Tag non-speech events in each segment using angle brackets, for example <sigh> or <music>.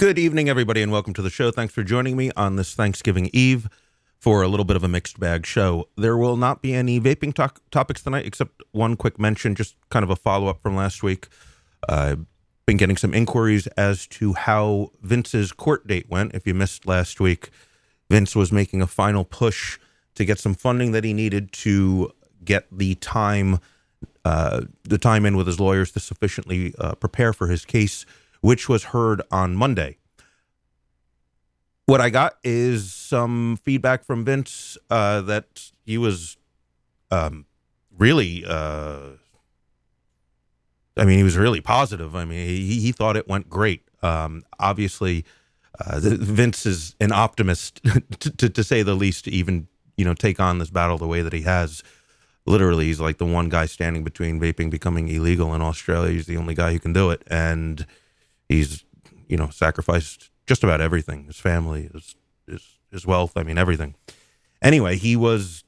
Good evening, everybody, and welcome to the show. Thanks for joining me on this Thanksgiving Eve for a little bit of a mixed bag show. There will not be any vaping talk- topics tonight, except one quick mention, just kind of a follow up from last week. I've been getting some inquiries as to how Vince's court date went. If you missed last week, Vince was making a final push to get some funding that he needed to get the time uh, the time in with his lawyers to sufficiently uh, prepare for his case, which was heard on Monday. What I got is some feedback from Vince uh, that he was um, really, uh, I mean, he was really positive. I mean, he, he thought it went great. Um, obviously, uh, Vince is an optimist, <laughs> to, to, to say the least, to even you know take on this battle the way that he has literally he's like the one guy standing between vaping becoming illegal in Australia. He's the only guy who can do it, and he's you know sacrificed just about everything his family, his his, his wealth. I mean everything. Anyway, he was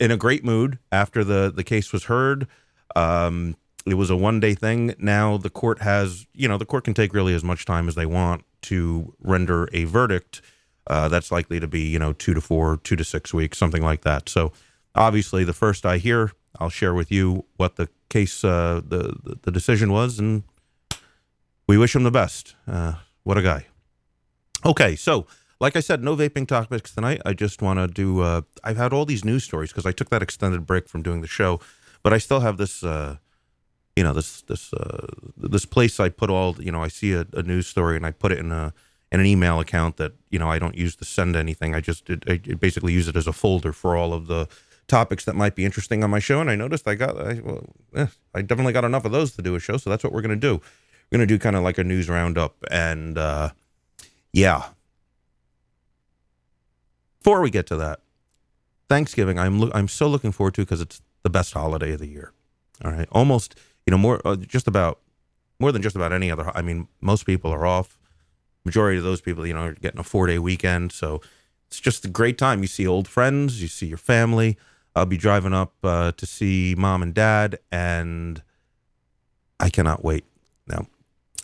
in a great mood after the the case was heard. Um, it was a one day thing. Now the court has you know the court can take really as much time as they want to render a verdict. Uh, that's likely to be you know two to four, two to six weeks, something like that. So obviously, the first I hear, I'll share with you what the case, uh, the, the, the decision was, and we wish him the best. Uh, what a guy. Okay, so like I said, no vaping topics tonight. I just want to do. Uh, I've had all these news stories because I took that extended break from doing the show, but I still have this. Uh, you know this this uh, this place I put all. You know, I see a, a news story and I put it in a in an email account that you know I don't use to send anything. I just it, I basically use it as a folder for all of the topics that might be interesting on my show. And I noticed I got, I, well, eh, I definitely got enough of those to do a show. So that's what we're going to do. We're going to do kind of like a news roundup. And uh, yeah. Before we get to that, Thanksgiving, I'm, lo- I'm so looking forward to because it's the best holiday of the year. All right. Almost, you know, more, uh, just about, more than just about any other. I mean, most people are off. Majority of those people, you know, are getting a four day weekend. So it's just a great time. You see old friends, you see your family. I'll be driving up uh, to see mom and dad, and I cannot wait. Now,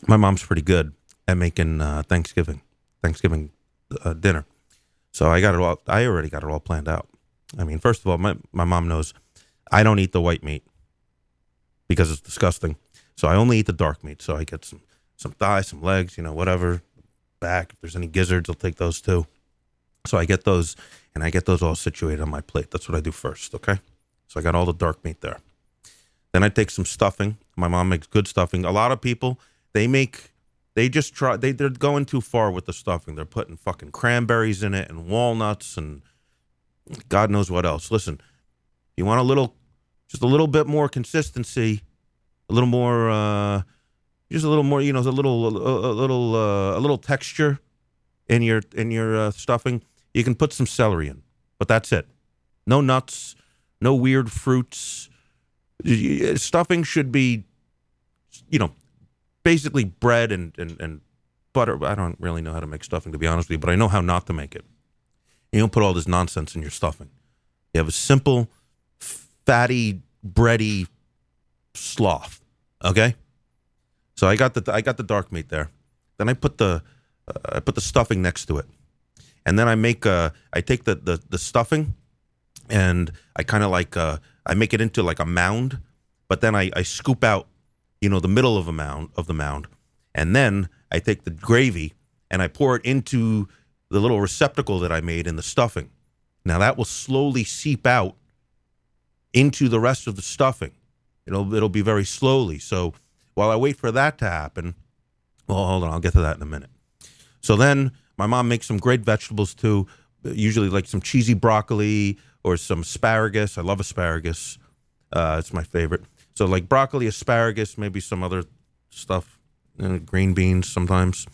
my mom's pretty good at making uh, Thanksgiving Thanksgiving uh, dinner, so I got it all. I already got it all planned out. I mean, first of all, my my mom knows I don't eat the white meat because it's disgusting. So I only eat the dark meat. So I get some some thighs, some legs, you know, whatever. Back if there's any gizzards, I'll take those too. So I get those and I get those all situated on my plate. That's what I do first, okay? So I got all the dark meat there. Then I take some stuffing. My mom makes good stuffing. A lot of people, they make they just try they they're going too far with the stuffing. They're putting fucking cranberries in it and walnuts and God knows what else. Listen, you want a little just a little bit more consistency, a little more uh just a little more, you know, a little a, a little uh, a little texture in your in your uh, stuffing you can put some celery in, but that's it. No nuts, no weird fruits. Stuffing should be, you know, basically bread and, and, and butter. I don't really know how to make stuffing, to be honest with you, but I know how not to make it. You don't put all this nonsense in your stuffing. You have a simple, fatty, bready sloth. Okay. So I got the I got the dark meat there. Then I put the uh, I put the stuffing next to it and then I make uh I take the the, the stuffing and I kind of like uh I make it into like a mound, but then I, I scoop out you know the middle of a mound of the mound, and then I take the gravy and I pour it into the little receptacle that I made in the stuffing. Now that will slowly seep out into the rest of the stuffing. It'll it'll be very slowly. So while I wait for that to happen, well, hold on, I'll get to that in a minute. So then my mom makes some great vegetables too. Usually like some cheesy broccoli or some asparagus. I love asparagus. Uh, it's my favorite. So like broccoli, asparagus, maybe some other stuff, you know, green beans sometimes.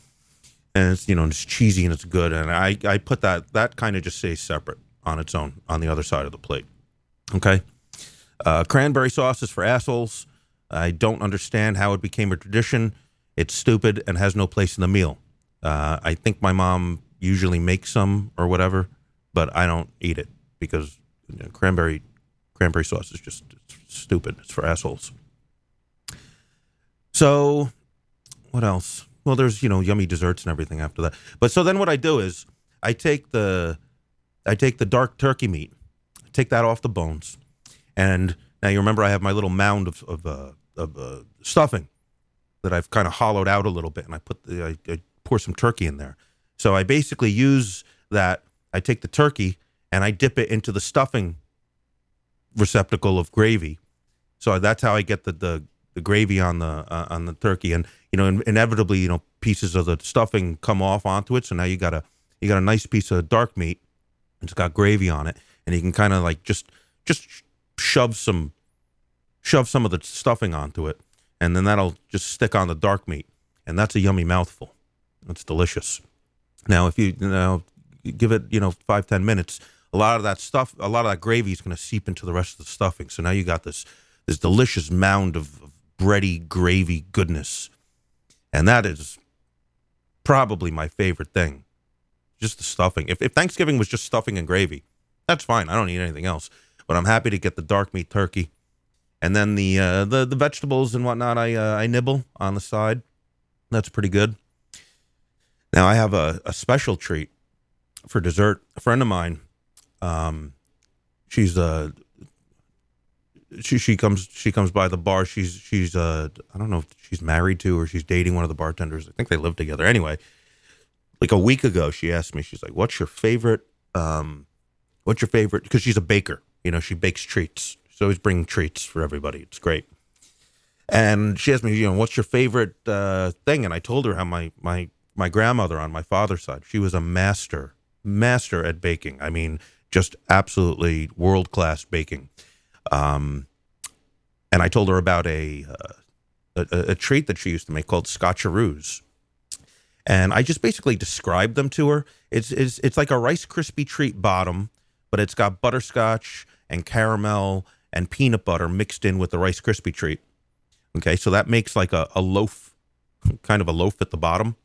And it's you know it's cheesy and it's good. And I I put that that kind of just stays separate on its own on the other side of the plate. Okay. Uh, cranberry sauce is for assholes. I don't understand how it became a tradition. It's stupid and has no place in the meal. Uh, I think my mom usually makes some or whatever, but I don't eat it because you know, cranberry cranberry sauce is just stupid. It's for assholes. So, what else? well, there's you know yummy desserts and everything after that. But so then what I do is I take the I take the dark turkey meat, take that off the bones, and now you remember I have my little mound of of, uh, of uh, stuffing that I've kind of hollowed out a little bit, and I put the, I, I pour some turkey in there. So I basically use that. I take the turkey and I dip it into the stuffing receptacle of gravy. So that's how I get the the, the gravy on the uh, on the turkey, and you know, in, inevitably, you know, pieces of the stuffing come off onto it. So now you got a you got a nice piece of dark meat. It's got gravy on it, and you can kind of like just just shove some shove some of the stuffing onto it, and then that'll just stick on the dark meat, and that's a yummy mouthful. It's delicious. Now, if you, you know give it you know five ten minutes, a lot of that stuff, a lot of that gravy is going to seep into the rest of the stuffing. So now you got this this delicious mound of, of bready gravy goodness, and that is probably my favorite thing. Just the stuffing. If, if Thanksgiving was just stuffing and gravy, that's fine. I don't need anything else. But I'm happy to get the dark meat turkey, and then the uh, the the vegetables and whatnot. I uh, I nibble on the side. That's pretty good. Now I have a, a special treat for dessert. A friend of mine um, she's uh she she comes she comes by the bar. She's she's uh I don't know if she's married to or she's dating one of the bartenders. I think they live together. Anyway, like a week ago, she asked me. She's like, "What's your favorite? Um, what's your favorite?" Because she's a baker. You know, she bakes treats. She's always bringing treats for everybody. It's great. And she asked me, you know, what's your favorite uh, thing? And I told her how my my my grandmother on my father's side, she was a master master at baking. I mean, just absolutely world class baking. Um, and I told her about a, uh, a, a treat that she used to make called scotcheroos. And I just basically described them to her. It's it's it's like a Rice Krispie treat bottom, but it's got butterscotch and caramel and peanut butter mixed in with the Rice Krispie treat. Okay, so that makes like a, a loaf, <laughs> kind of a loaf at the bottom.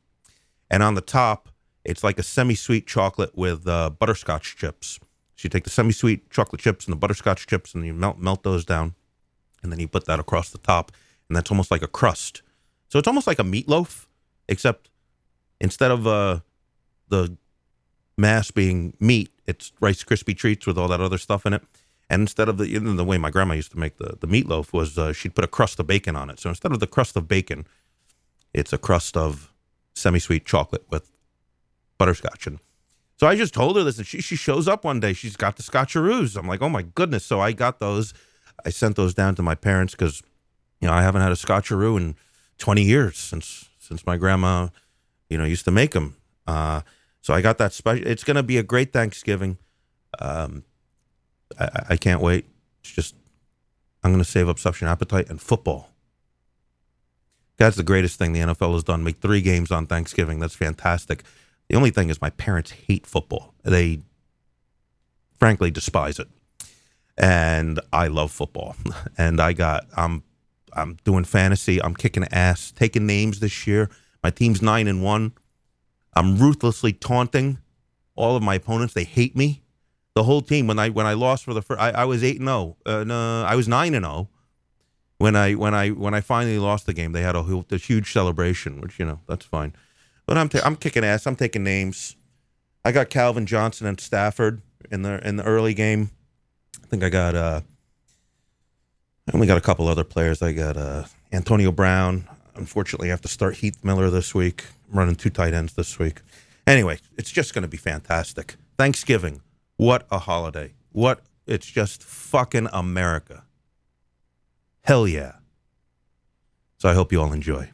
And on the top, it's like a semi-sweet chocolate with uh, butterscotch chips. So you take the semi-sweet chocolate chips and the butterscotch chips, and you melt melt those down, and then you put that across the top, and that's almost like a crust. So it's almost like a meatloaf, except instead of uh, the mass being meat, it's Rice Krispie treats with all that other stuff in it. And instead of the you know, the way my grandma used to make the the meatloaf was uh, she'd put a crust of bacon on it. So instead of the crust of bacon, it's a crust of semi-sweet chocolate with butterscotch and so I just told her this, and she she shows up one day. She's got the Scotcheroos. I'm like, oh my goodness. So I got those. I sent those down to my parents because, you know, I haven't had a Scotcheroo in 20 years since since my grandma, you know, used to make them. Uh, so I got that special. It's going to be a great Thanksgiving. Um, I, I can't wait. It's just I'm going to save up such an appetite and football. That's the greatest thing the NFL has done. Make three games on Thanksgiving. That's fantastic. The only thing is, my parents hate football. They frankly despise it, and I love football. <laughs> And I got I'm I'm doing fantasy. I'm kicking ass, taking names this year. My team's nine and one. I'm ruthlessly taunting all of my opponents. They hate me. The whole team. When I when I lost for the first, I, I was eight and zero. Oh. Uh, no, I was nine and zero. Oh. When I when I when I finally lost the game, they had a, a huge celebration, which you know that's fine. But I'm ta- I'm kicking ass. I'm taking names. I got Calvin Johnson and Stafford in the in the early game. I think I got uh I only got a couple other players. I got uh Antonio Brown. Unfortunately, I have to start Heath Miller this week. I'm running two tight ends this week. Anyway, it's just going to be fantastic. Thanksgiving. What a holiday. What it's just fucking America. Hell yeah. So I hope you all enjoy.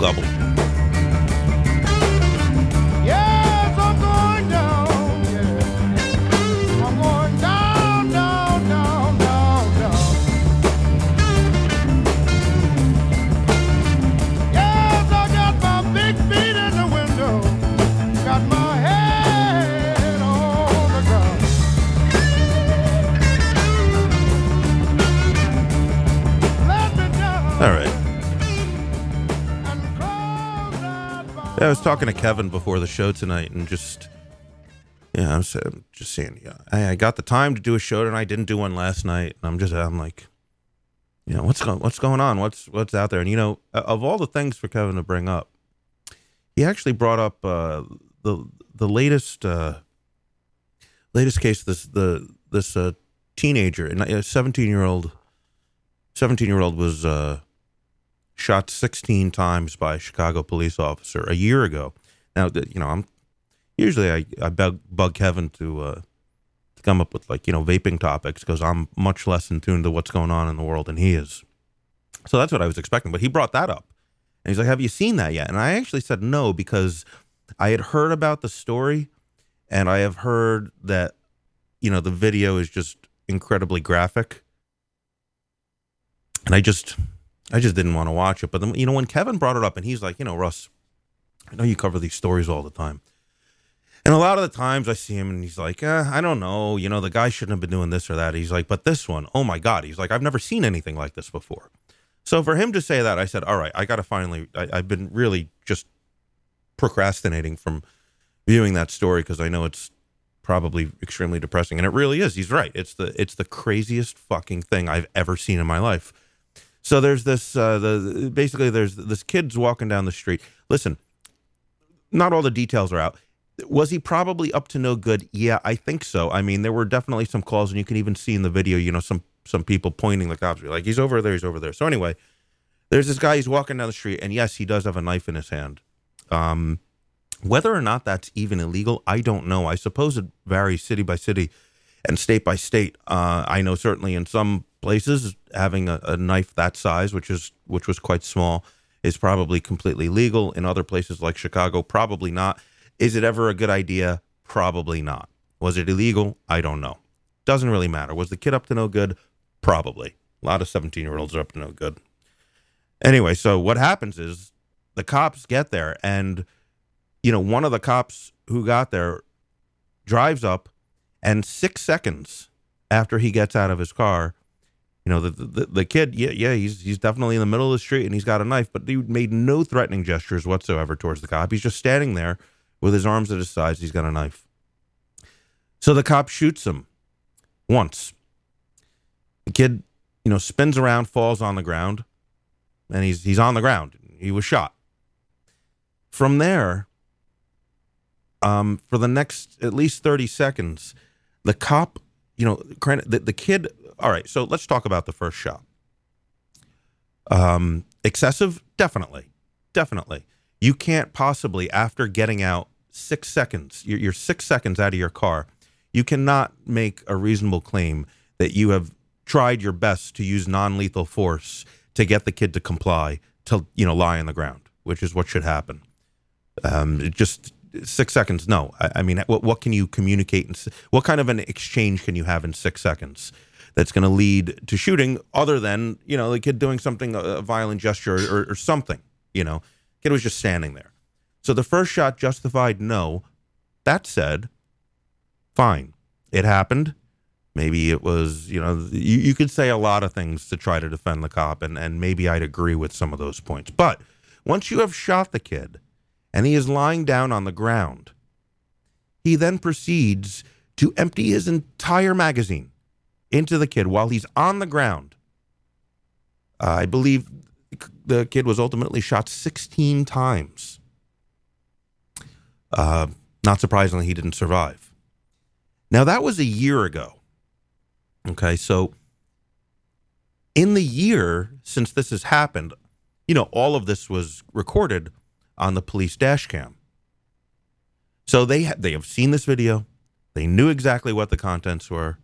Gobble, was talking to Kevin before the show tonight, and just yeah, I'm, just saying, yeah, I, I got the time to do a show tonight. Didn't do one last night. And I'm just, I'm like, you know, what's going, what's going on? What's what's out there? And you know, of all the things for Kevin to bring up, he actually brought up uh, the the latest uh, latest case. This the this uh, teenager, a 17 year old, 17 year old was uh, shot 16 times by a Chicago police officer a year ago. Now, th- you know, I'm usually I, I bug, bug Kevin to uh, to come up with like you know vaping topics because I'm much less in tune to what's going on in the world than he is. So that's what I was expecting. But he brought that up, and he's like, "Have you seen that yet?" And I actually said no because I had heard about the story, and I have heard that you know the video is just incredibly graphic, and I just I just didn't want to watch it. But then you know when Kevin brought it up, and he's like, you know, Russ, I know you cover these stories all the time. And a lot of the times I see him and he's like, eh, I don't know, you know, the guy shouldn't have been doing this or that. He's like, but this one, oh my God. He's like, I've never seen anything like this before. So for him to say that, I said, all right, I got to finally, I, I've been really just procrastinating from viewing that story because I know it's probably extremely depressing. And it really is. He's right. It's the, it's the craziest fucking thing I've ever seen in my life. So there's this, uh, the, basically there's this kid's walking down the street. Listen, not all the details are out was he probably up to no good? Yeah, I think so. I mean, there were definitely some calls, and you can even see in the video, you know, some some people pointing the cops, like he's over there, he's over there. So anyway, there's this guy. He's walking down the street, and yes, he does have a knife in his hand. Um, whether or not that's even illegal, I don't know. I suppose it varies city by city and state by state. Uh, I know certainly in some places having a, a knife that size, which is which was quite small, is probably completely legal. In other places like Chicago, probably not. Is it ever a good idea? Probably not. Was it illegal? I don't know. Doesn't really matter. Was the kid up to no good? Probably. A lot of 17 year olds are up to no good. Anyway, so what happens is the cops get there, and, you know, one of the cops who got there drives up, and six seconds after he gets out of his car, you know, the, the, the kid, yeah, yeah, he's, he's definitely in the middle of the street and he's got a knife, but he made no threatening gestures whatsoever towards the cop. He's just standing there with his arms at his sides. He's got a knife. So the cop shoots him once. The kid, you know, spins around, falls on the ground, and he's he's on the ground. He was shot. From there, um, for the next at least 30 seconds, the cop, you know, the, the kid. All right, so let's talk about the first shot. Um, excessive, definitely, definitely. You can't possibly, after getting out six seconds, you're, you're six seconds out of your car, you cannot make a reasonable claim that you have tried your best to use non-lethal force to get the kid to comply to you know lie on the ground, which is what should happen. Um, just six seconds. No, I, I, mean, what what can you communicate? And what kind of an exchange can you have in six seconds that's going to lead to shooting, other than you know the kid doing something a violent gesture or, or something? You know, kid was just standing there. So the first shot justified no. That said, fine. It happened. Maybe it was, you know, you, you could say a lot of things to try to defend the cop, and, and maybe I'd agree with some of those points. But once you have shot the kid and he is lying down on the ground, he then proceeds to empty his entire magazine into the kid while he's on the ground. Uh, I believe the kid was ultimately shot 16 times. Uh, not surprisingly, he didn't survive. Now, that was a year ago. Okay, so in the year since this has happened, you know, all of this was recorded on the police dash cam. So they ha- they have seen this video. They knew exactly what the contents were.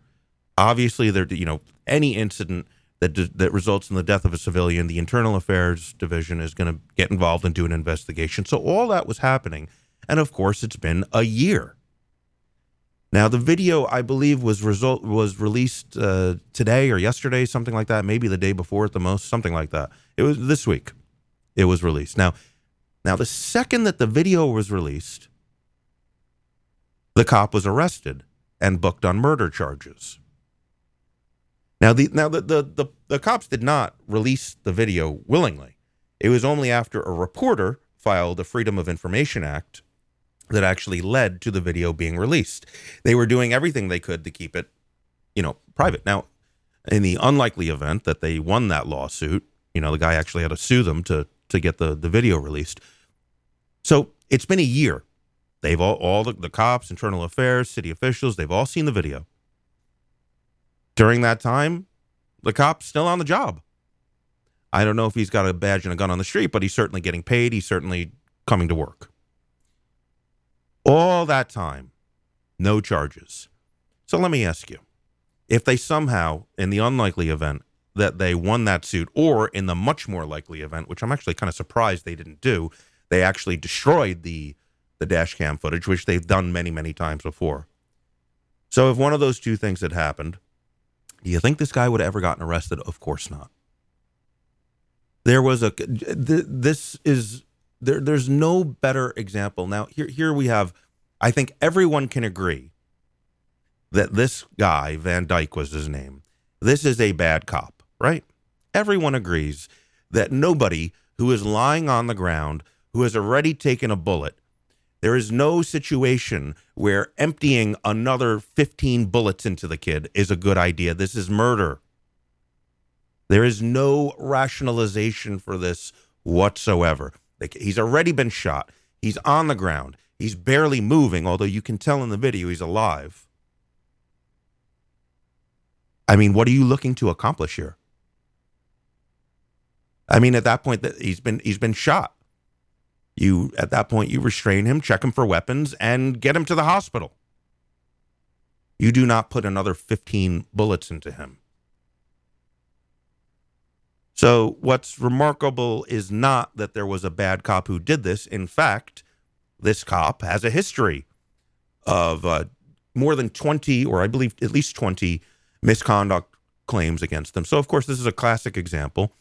Obviously, there you know any incident that d- that results in the death of a civilian, the Internal Affairs Division is going to get involved and do an investigation. So all that was happening and of course, it's been a year. Now, the video, I believe, was result was released uh, today or yesterday, something like that. Maybe the day before at the most, something like that. It was this week. It was released. Now, now the second that the video was released, the cop was arrested and booked on murder charges. Now, the now the, the the the cops did not release the video willingly. It was only after a reporter filed a Freedom of Information Act that actually led to the video being released. They were doing everything they could to keep it, you know, private. Now, in the unlikely event that they won that lawsuit, you know, the guy actually had to sue them to to get the the video released. So it's been a year. They've all all the, the cops, internal affairs, city officials, they've all seen the video. During that time, the cop's still on the job. I don't know if he's got a badge and a gun on the street, but he's certainly getting paid. He's certainly coming to work. All that time, no charges. So let me ask you if they somehow, in the unlikely event that they won that suit, or in the much more likely event, which I'm actually kind of surprised they didn't do, they actually destroyed the, the dash cam footage, which they've done many, many times before. So if one of those two things had happened, do you think this guy would have ever gotten arrested? Of course not. There was a this is there there's no better example. Now here here we have I think everyone can agree that this guy Van Dyke was his name. This is a bad cop, right? Everyone agrees that nobody who is lying on the ground who has already taken a bullet there is no situation where emptying another 15 bullets into the kid is a good idea. This is murder. There is no rationalization for this whatsoever. He's already been shot. He's on the ground. He's barely moving, although you can tell in the video he's alive. I mean, what are you looking to accomplish here? I mean, at that point, he's been he's been shot. You at that point you restrain him, check him for weapons, and get him to the hospital. You do not put another 15 bullets into him. So, what's remarkable is not that there was a bad cop who did this. In fact, this cop has a history of uh, more than 20, or I believe at least 20, misconduct claims against them. So, of course, this is a classic example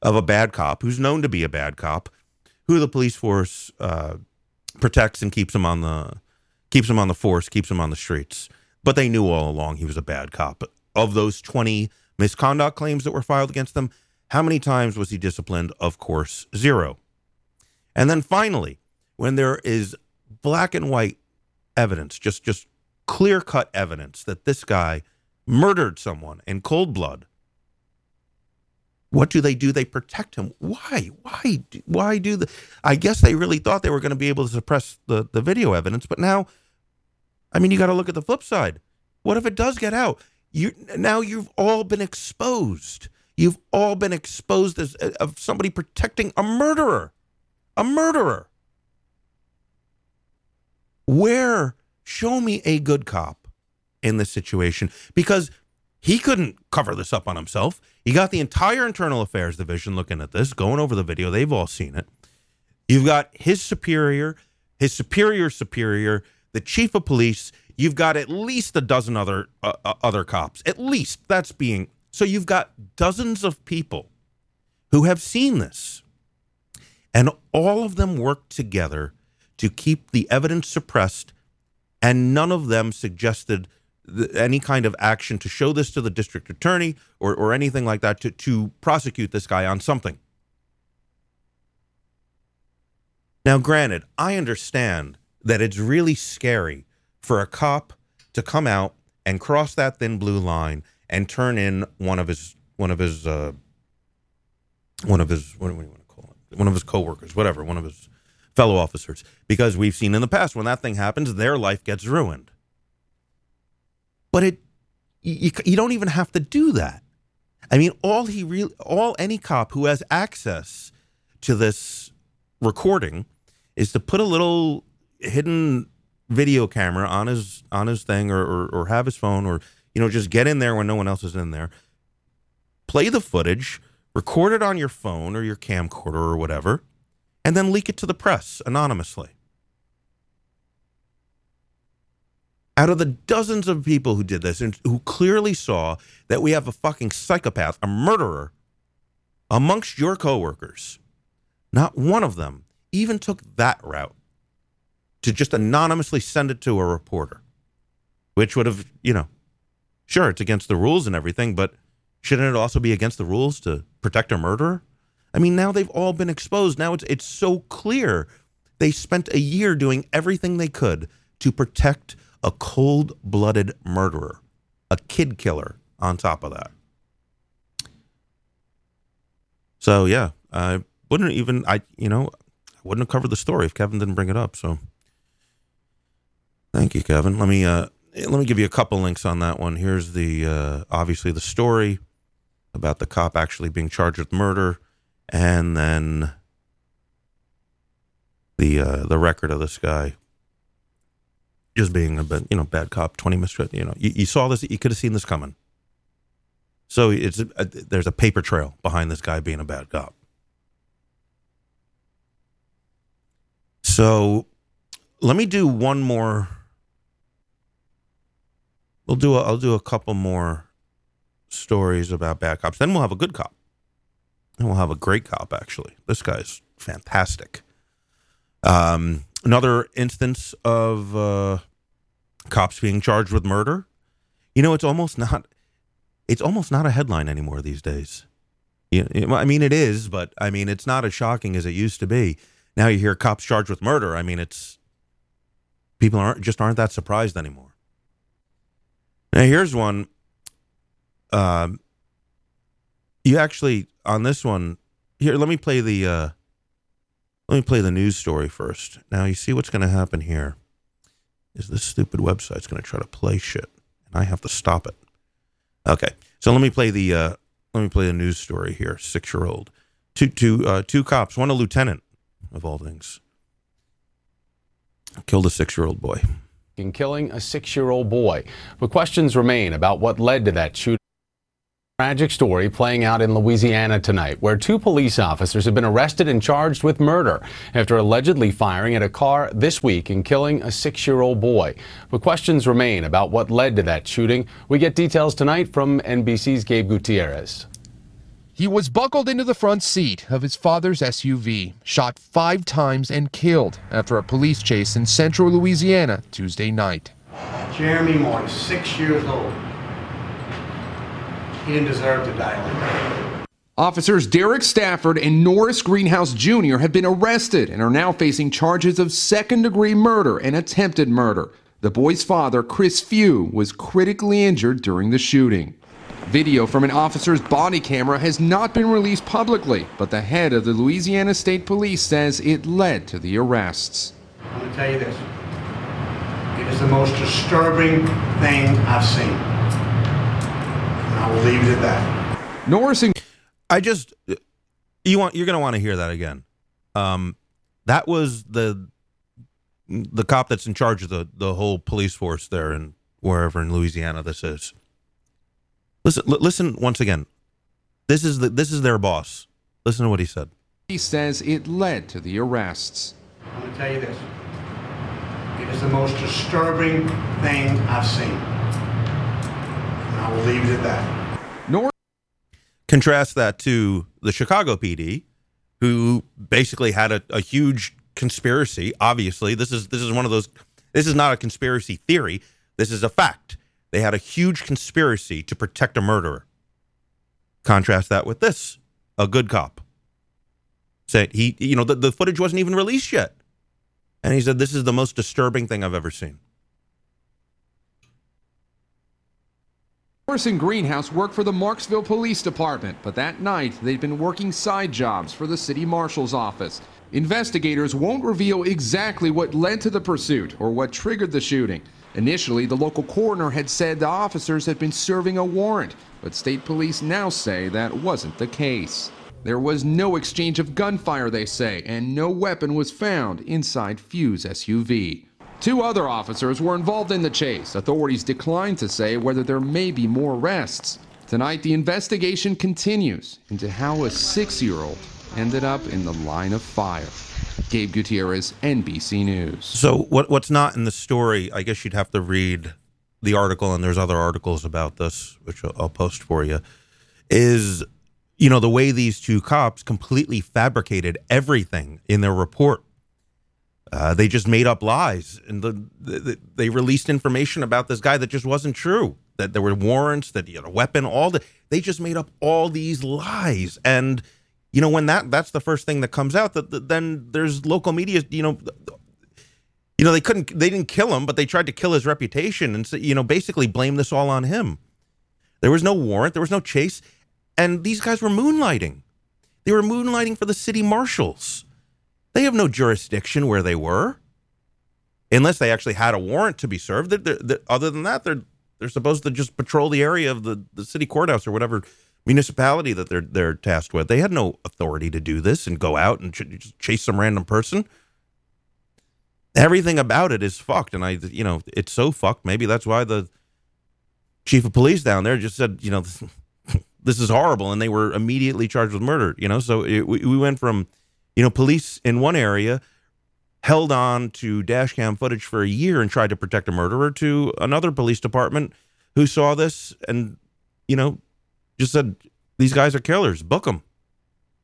of a bad cop who's known to be a bad cop, who the police force uh, protects and keeps him on the keeps him on the force, keeps him on the streets. But they knew all along he was a bad cop. Of those 20 misconduct claims that were filed against them, how many times was he disciplined? Of course, zero. And then finally, when there is black and white evidence, just just clear cut evidence that this guy murdered someone in cold blood, what do they do? They protect him. Why? Why? Why do the? I guess they really thought they were going to be able to suppress the the video evidence, but now, I mean, you got to look at the flip side. What if it does get out? You now you've all been exposed. You've all been exposed as uh, of somebody protecting a murderer, a murderer. Where show me a good cop in this situation because he couldn't cover this up on himself. He got the entire internal affairs division looking at this, going over the video. They've all seen it. You've got his superior, his superior superior, the chief of police. You've got at least a dozen other uh, uh other cops. At least that's being so you've got dozens of people who have seen this, and all of them work together to keep the evidence suppressed, and none of them suggested any kind of action to show this to the district attorney or, or anything like that to, to prosecute this guy on something. Now, granted, I understand that it's really scary for a cop to come out and cross that thin blue line and turn in one of his one of his uh, one of his what do we want to call it? One of his coworkers, whatever, one of his fellow officers, because we've seen in the past when that thing happens, their life gets ruined. But it you, you don't even have to do that. I mean, all he really, all any cop who has access to this recording is to put a little hidden video camera on his on his thing or, or, or have his phone or you know, just get in there when no one else is in there, play the footage, record it on your phone or your camcorder or whatever, and then leak it to the press anonymously. Out of the dozens of people who did this and who clearly saw that we have a fucking psychopath, a murderer amongst your coworkers, not one of them even took that route to just anonymously send it to a reporter, which would have, you know, Sure, it's against the rules and everything, but shouldn't it also be against the rules to protect a murderer? I mean, now they've all been exposed. Now it's it's so clear. They spent a year doing everything they could to protect a cold-blooded murderer, a kid killer on top of that. So yeah, I wouldn't even I you know I wouldn't have covered the story if Kevin didn't bring it up. So thank you, Kevin. Let me uh let me give you a couple links on that one. Here's the uh, obviously the story about the cop actually being charged with murder, and then the uh, the record of this guy just being a bad, you know bad cop. Twenty misread. You know, you, you saw this. You could have seen this coming. So it's a, there's a paper trail behind this guy being a bad cop. So let me do one more. We'll do. A, I'll do a couple more stories about bad cops. Then we'll have a good cop. And we'll have a great cop. Actually, this guy's fantastic. Um, another instance of uh, cops being charged with murder. You know, it's almost not. It's almost not a headline anymore these days. I mean, it is, but I mean, it's not as shocking as it used to be. Now you hear cops charged with murder. I mean, it's people aren't just aren't that surprised anymore. Now here's one. Um, you actually on this one here. Let me play the. Uh, let me play the news story first. Now you see what's going to happen here. Is this stupid website's going to try to play shit, and I have to stop it. Okay, so let me play the. Uh, let me play the news story here. Six year old, two two uh, two cops, one a lieutenant, of all things, killed a six year old boy in killing a six year old boy. But questions remain about what led to that shooting. Tragic story playing out in Louisiana tonight, where two police officers have been arrested and charged with murder after allegedly firing at a car this week and killing a six year old boy. But questions remain about what led to that shooting. We get details tonight from NBC's Gabe Gutierrez. He was buckled into the front seat of his father's SUV, shot five times, and killed after a police chase in central Louisiana Tuesday night. Jeremy Moore, six years old. He didn't deserve to die like that. Officers Derrick Stafford and Norris Greenhouse Jr. have been arrested and are now facing charges of second degree murder and attempted murder. The boy's father, Chris Few, was critically injured during the shooting. Video from an officer's body camera has not been released publicly, but the head of the Louisiana State Police says it led to the arrests. I'm going to tell you this. It is the most disturbing thing I've seen. And I will leave it at that. Norris and I just you want you're gonna want to hear that again. Um, that was the the cop that's in charge of the the whole police force there and wherever in Louisiana this is. Listen, li- listen once again. This is the this is their boss. Listen to what he said. he says it led to the arrests. I'm going to tell you this. It is the most disturbing thing I've seen. I will leave it at that. Norris Contrast that to the Chicago PD, who basically had a, a huge conspiracy. Obviously, this is this is one of those. This is not a conspiracy theory. This is a fact. They had a huge conspiracy to protect a murderer. Contrast that with this, a good cop. Said he, you know, the, the footage wasn't even released yet. And he said, This is the most disturbing thing I've ever seen. Norris and Greenhouse work for the Marksville Police Department, but that night they'd been working side jobs for the city marshal's office. Investigators won't reveal exactly what led to the pursuit or what triggered the shooting. Initially, the local coroner had said the officers had been serving a warrant, but state police now say that wasn't the case. There was no exchange of gunfire, they say, and no weapon was found inside Few's SUV. Two other officers were involved in the chase. Authorities declined to say whether there may be more arrests. Tonight, the investigation continues into how a six year old ended up in the line of fire. Gabe Gutierrez, NBC News. So what what's not in the story? I guess you'd have to read the article, and there's other articles about this, which I'll, I'll post for you. Is you know the way these two cops completely fabricated everything in their report. Uh, they just made up lies, and the, the, they released information about this guy that just wasn't true. That there were warrants, that he had a weapon, all the they just made up all these lies, and you know, when that that's the first thing that comes out, that, that then there's local media, you know, you know, they couldn't, they didn't kill him, but they tried to kill his reputation and, so, you know, basically blame this all on him. There was no warrant, there was no chase, and these guys were moonlighting. They were moonlighting for the city marshals. They have no jurisdiction where they were, unless they actually had a warrant to be served. They're, they're, other than that, they're they're supposed to just patrol the area of the, the city courthouse or whatever municipality that they're they're tasked with. They had no authority to do this and go out and ch- chase some random person. Everything about it is fucked, and I, you know, it's so fucked. Maybe that's why the chief of police down there just said, you know, this, <laughs> this is horrible, and they were immediately charged with murder. You know, so it, we, we went from, you know, police in one area held on to dash cam footage for a year and tried to protect a murderer to another police department who saw this and you know just said these guys are killers. Book them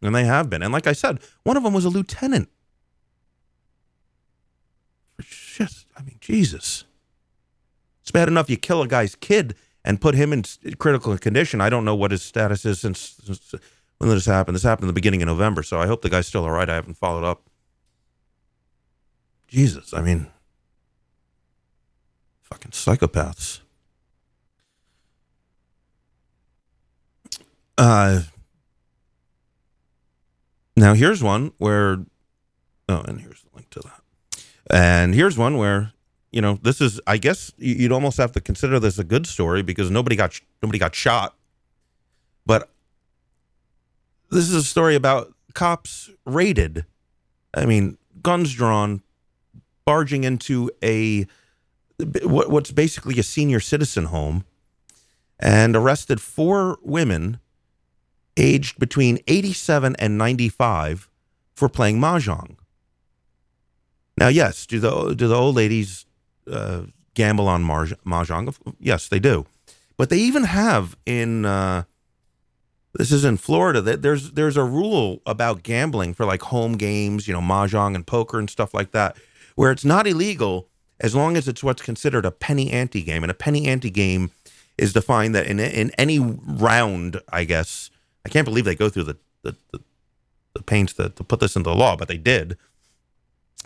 and they have been. And like i said one of them was a lieutenant. Shit. I mean jesus. It's bad enough you kill a guy's kid and put him in critical condition. I don't know what his status is since, since when did this happened this happened in the beginning of november so i hope the guy's still all right i haven't followed up Jesus, I mean, fucking psychopaths. Uh, now here's one where, oh, and here's the link to that. And here's one where, you know, this is, I guess you- you'd almost have to consider this a good story because nobody got nobody got shot, but this is a story about cops raided. I mean, guns drawn, barging into a what, what's basically a senior citizen home and arrested four women aged between 87 and 95 for playing mahjong. Now, yes, do the do the old ladies uh, gamble on mahjong? Yes, they do. But they even have in uh, this is in Florida that there's there's a rule about gambling for like home games, you know, mahjong and poker and stuff like that, where it's not illegal as long as it's what's considered a penny ante game. And a penny ante game is defined that in in any round, I guess. I can't believe they go through the the, the, the pains to, to put this into the law, but they did.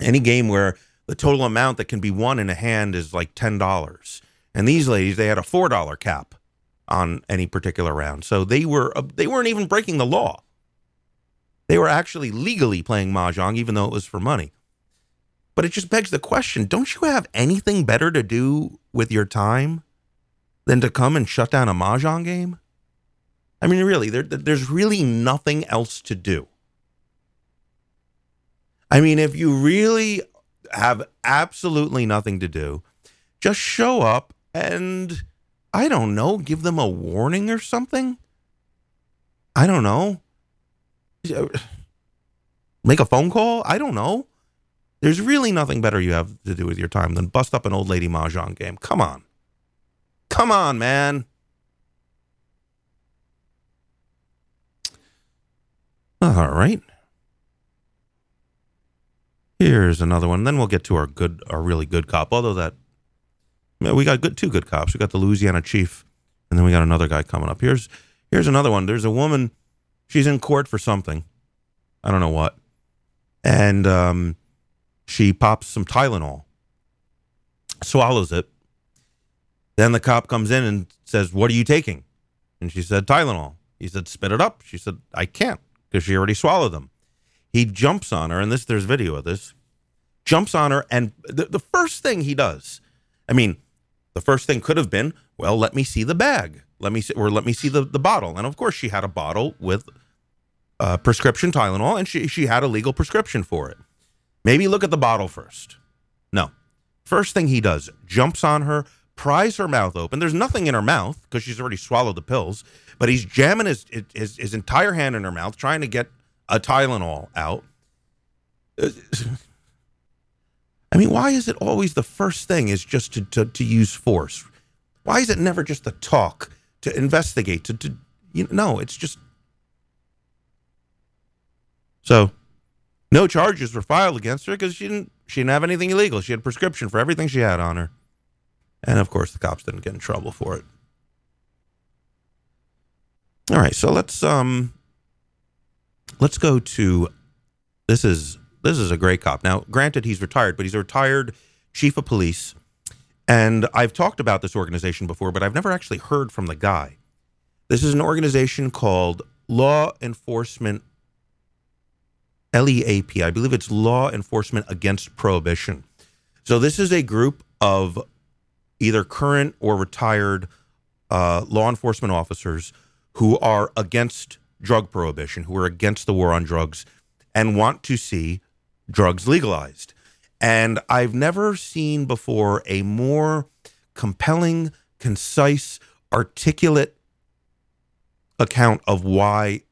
Any game where the total amount that can be won in a hand is like ten dollars, and these ladies they had a four dollar cap on any particular round, so they were uh, they weren't even breaking the law. They were actually legally playing mahjong, even though it was for money. But it just begs the question: Don't you have anything better to do with your time than to come and shut down a mahjong game? I mean, really, there, there's really nothing else to do. I mean, if you really have absolutely nothing to do, just show up and I don't know, give them a warning or something. I don't know. <sighs> Make a phone call? I don't know. There's really nothing better you have to do with your time than bust up an old lady mahjong game. Come on. Come on, man. All right. Here's another one. Then we'll get to our good, our really good cop. Although that, we got good two good cops. We got the Louisiana chief, and then we got another guy coming up. Here's here's another one. There's a woman. She's in court for something. I don't know what, and um, she pops some Tylenol, swallows it. Then the cop comes in and says, "What are you taking?" And she said, "Tylenol." He said, "Spit it up." She said, "I can't because she already swallowed them." He jumps on her, and this there's video of this. Jumps on her, and the, the first thing he does, I mean, the first thing could have been, well, let me see the bag, let me see, or let me see the, the bottle, and of course she had a bottle with uh, prescription Tylenol, and she she had a legal prescription for it. Maybe look at the bottle first. No, first thing he does, jumps on her, pries her mouth open. There's nothing in her mouth because she's already swallowed the pills, but he's jamming his, his his entire hand in her mouth, trying to get a Tylenol out. I mean, why is it always the first thing is just to, to, to use force? Why is it never just to talk, to investigate, to, to you know, no, it's just. So, no charges were filed against her because she didn't she didn't have anything illegal. She had a prescription for everything she had on her. And of course the cops didn't get in trouble for it. All right, so let's um let's go to this is this is a great cop. Now, granted, he's retired, but he's a retired chief of police. And I've talked about this organization before, but I've never actually heard from the guy. This is an organization called Law Enforcement LEAP. I believe it's Law Enforcement Against Prohibition. So this is a group of either current or retired uh, law enforcement officers who are against drug prohibition, who are against the war on drugs, and want to see drugs legalized. And I've never seen before a more compelling, concise, articulate account of why,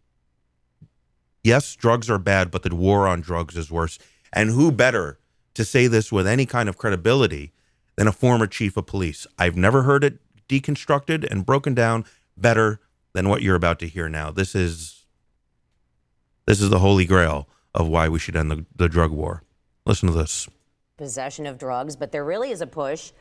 yes, drugs are bad, but the war on drugs is worse. And who better to say this with any kind of credibility than a former chief of police? I've never heard it deconstructed and broken down better than what you're about to hear now. This is this is the holy grail of why we should end the, the drug war. Listen to this. Possession of drugs, but there really is a push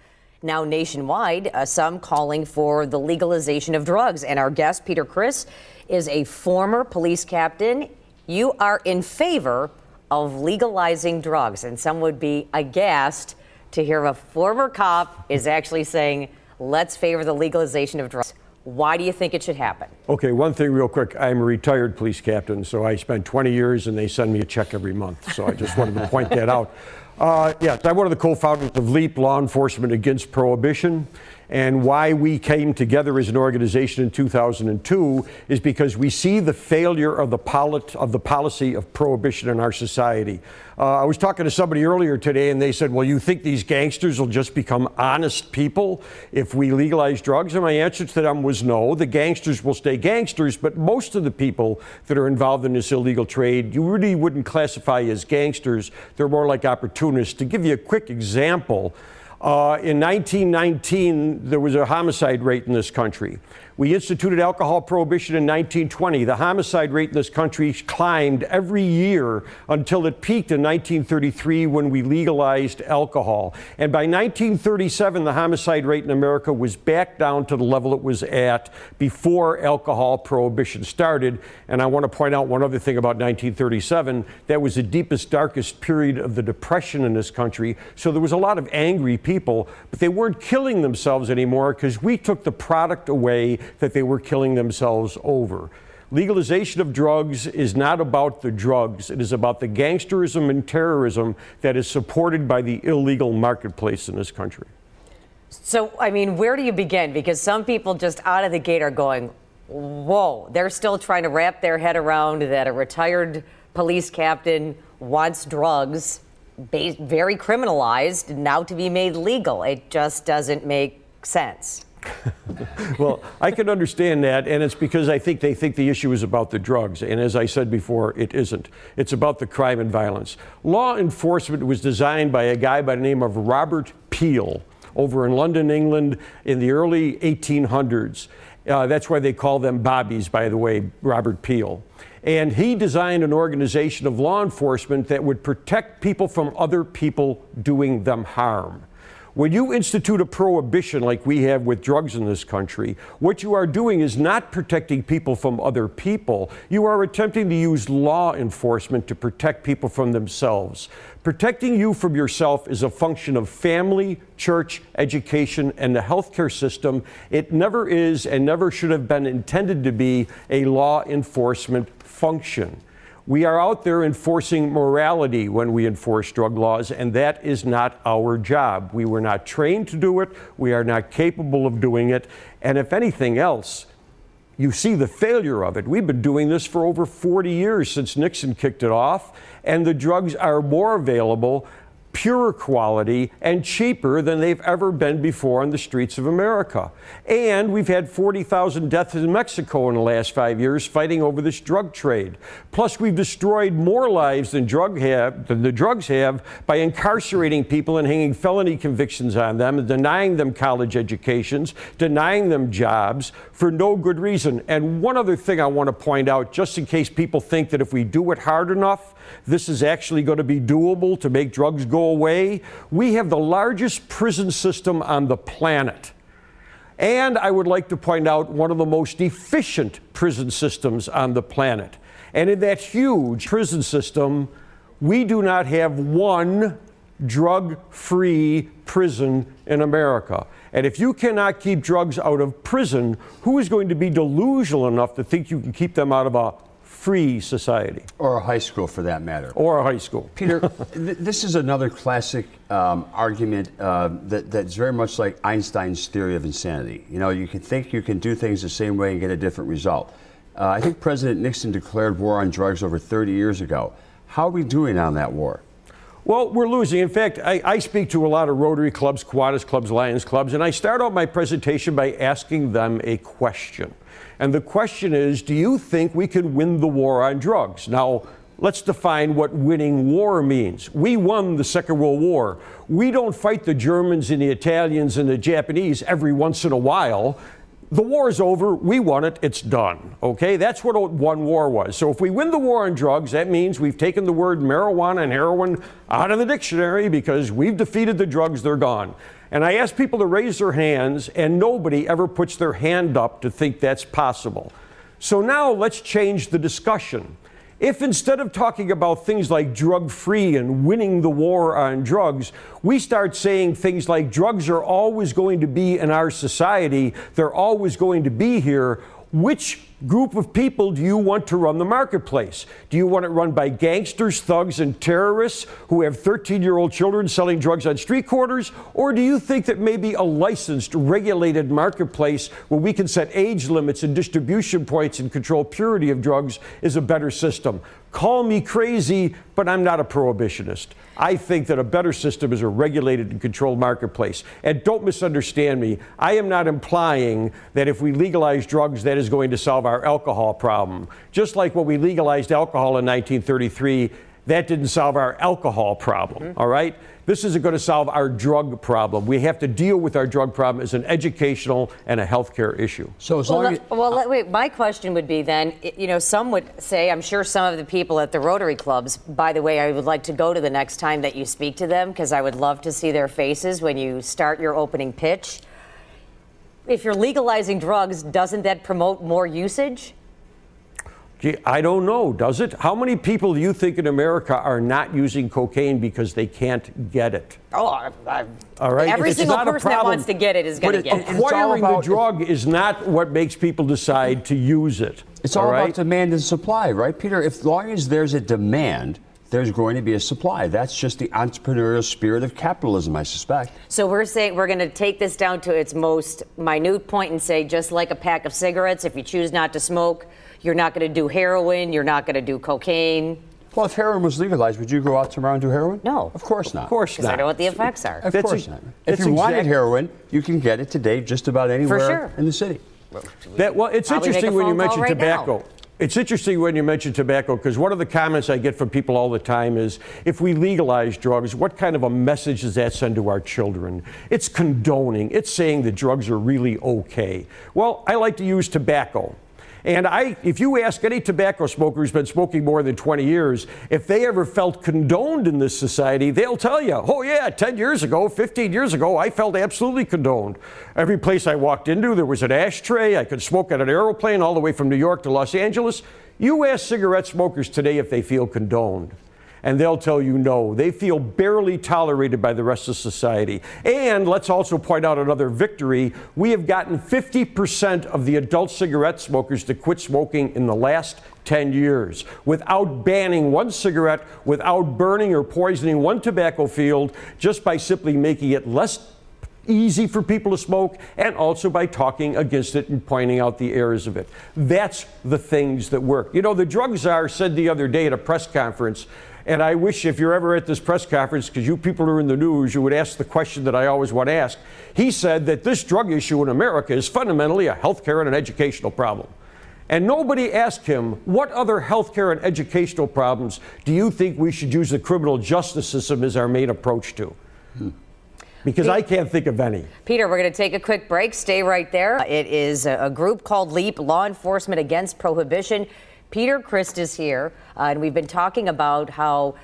now nationwide, uh, some calling for the legalization of drugs. And our guest, Peter Christ, is a former police captain. You are in favor of legalizing drugs, and some would be aghast to hear a former cop is actually saying, let's favor the legalization of drugs. Why do you think it should happen? Okay, one thing real quick. I'm a retired police captain, so I spent 20 years and they send me a check every month. So I just wanted to point that out. Uh, yes, I'm one of the co founders of LEAP, Law Enforcement Against Prohibition. And why we came together as an organization in 2002 is because we see the failure of the, polit- of the policy of prohibition in our society. Uh, I was talking to somebody earlier today, and they said, Well, you think these gangsters will just become honest people if we legalize drugs? And my answer to them was no. The gangsters will stay gangsters, but most of the people that are involved in this illegal trade, you really wouldn't classify as gangsters. They're more like opportunists. To give you a quick example, uh, in 1919, there was a homicide rate in this country. We instituted alcohol prohibition in 1920. The homicide rate in this country climbed every year until it peaked in 1933 when we legalized alcohol. And by 1937, the homicide rate in America was back down to the level it was at before alcohol prohibition started. And I want to point out one other thing about 1937 that was the deepest, darkest period of the Depression in this country. So there was a lot of angry people, but they weren't killing themselves anymore because we took the product away that they were killing themselves over. Legalization of drugs is not about the drugs. It is about the gangsterism and terrorism that is supported by the illegal marketplace in this country. So, I mean, where do you begin? Because some people just out of the gate are going, whoa, they're still trying to wrap their head around that a retired police captain wants drugs very criminalized now to be made legal. It just doesn't make sense. Well, I can understand that, and it's because I think they think the issue is about the drugs. And as I said before, it isn't. It's about the crime and violence. Law enforcement was designed by a guy by the name of Robert Peel over in London, England, in the early 1800s. Uh, that's why they call them bobbies, by the way, Robert Peel. And he designed an organization of law enforcement that would protect people from other people doing them harm. When you institute a prohibition like we have with drugs in this country, what you are doing is not protecting people from other people. You are attempting to use law enforcement to protect people from themselves. Protecting you from yourself is a function of family, church, education, and the healthcare system. It never is and never should have been intended to be a law enforcement function. We are out there enforcing morality when we enforce drug laws, and that is not our job. We were not trained to do it, we are not capable of doing it, and if anything else, you see the failure of it. We've been doing this for over 40 years since Nixon kicked it off, and the drugs are more available pure quality and cheaper than they've ever been before on the streets of America. And we've had 40,000 deaths in Mexico in the last five years fighting over this drug trade. Plus, we've destroyed more lives than, drug have, than the drugs have by incarcerating people and hanging felony convictions on them and denying them college educations, denying them jobs for no good reason. And one other thing I want to point out, just in case people think that if we do it hard enough, this is actually going to be doable to make drugs go away. We have the largest prison system on the planet. And I would like to point out one of the most efficient prison systems on the planet. And in that huge prison system, we do not have one drug free prison in America. And if you cannot keep drugs out of prison, who is going to be delusional enough to think you can keep them out of a free society Or a high school for that matter. or a high school? Peter, <laughs> th- this is another classic um, argument uh, that, that's very much like Einstein's theory of insanity. You know, you can think you can do things the same way and get a different result. Uh, I think President Nixon declared war on drugs over 30 years ago. How are we doing on that war? Well, we're losing. In fact, I, I speak to a lot of Rotary clubs, Kiwanis clubs, Lions clubs, and I start out my presentation by asking them a question. And the question is Do you think we can win the war on drugs? Now, let's define what winning war means. We won the Second World War. We don't fight the Germans and the Italians and the Japanese every once in a while. The war is over. We won it. It's done. Okay? That's what one war was. So if we win the war on drugs, that means we've taken the word marijuana and heroin out of the dictionary because we've defeated the drugs. They're gone. And I ask people to raise their hands, and nobody ever puts their hand up to think that's possible. So now let's change the discussion. If instead of talking about things like drug free and winning the war on drugs, we start saying things like drugs are always going to be in our society, they're always going to be here, which group of people do you want to run the marketplace? Do you want it run by gangsters, thugs, and terrorists who have 13 year old children selling drugs on street corners? Or do you think that maybe a licensed, regulated marketplace where we can set age limits and distribution points and control purity of drugs is a better system? Call me crazy, but I'm not a prohibitionist. I think that a better system is a regulated and controlled marketplace. And don't misunderstand me. I am not implying that if we legalize drugs, that is going to solve our alcohol problem. Just like when we legalized alcohol in 1933, that didn't solve our alcohol problem, mm-hmm. all right? This isn't going to solve our drug problem. We have to deal with our drug problem as an educational and a healthcare issue. So as Well, long as. well, let- wait. My question would be then, you know, some would say, I'm sure some of the people at the Rotary clubs. By the way, I would like to go to the next time that you speak to them because I would love to see their faces when you start your opening pitch. If you're legalizing drugs, doesn't that promote more usage? Gee, I don't know, does it? How many people do you think in America are not using cocaine because they can't get it? Oh, I, I, All right. every It's single not a person that wants to get it is going to get it. and it's all Acquiring the drug is not what makes people decide to use it. It's all, right? about demand and supply, right, Peter? If long as there's a demand, there's going to be a supply. That's just the entrepreneurial spirit of capitalism, I suspect. So we're saying we're going to take this down to its most minute point and say, just like a pack of cigarettes, if you choose not to smoke, you're not going to do heroin, you're not going to do cocaine. Well, if heroin was legalized, would you go out tomorrow and do heroin? No. Of course not. Of course Because I not. know what the effects are. Of That's course a- not. If that's you wanted exact- heroin, you can get it today just about anywhere sure. in the city. That, well, it's interesting when you mention right now. It's interesting when you mention tobacco because one of the comments I get from people all the time is if we legalize drugs, what kind of a message does that send to our children? It's condoning, it's saying that drugs are really okay. Well, I like to use tobacco. And I, if you ask any tobacco smoker who's been smoking more than 20 years, if they ever felt condoned in this society, they'll tell you, oh, yeah, 10 years ago, 15 years ago, I felt absolutely condoned. Every place I walked into, there was an ashtray. I could smoke at an aeroplane all the way from New York to Los Angeles. You ask cigarette smokers today if they feel condoned and they'll tell you no. They feel barely tolerated by the rest of society. And let's also point out another victory. We have gotten 50% of the adult cigarette smokers to quit smoking in the last 10 years without banning one cigarette, without burning or poisoning one tobacco field, just by simply making it less easy for people to smoke and also by talking against it and pointing out the errors of it. That's the things that work. You know, the drug czar said the other day at a press conference, and I wish if you're ever at this press conference, because you people are in the news, you would ask the question that I always want to ask. He said that this drug issue in America is fundamentally a healthcare and an educational problem. And nobody asked him, what other healthcare and educational problems do you think we should use the criminal justice system as our main approach to? Because I can't think of any. Peter, we're going to take a quick break. Stay right there. It is a group called LEAP, Law Enforcement Against Prohibition. Peter Christ is here, uh, and we've been talking about how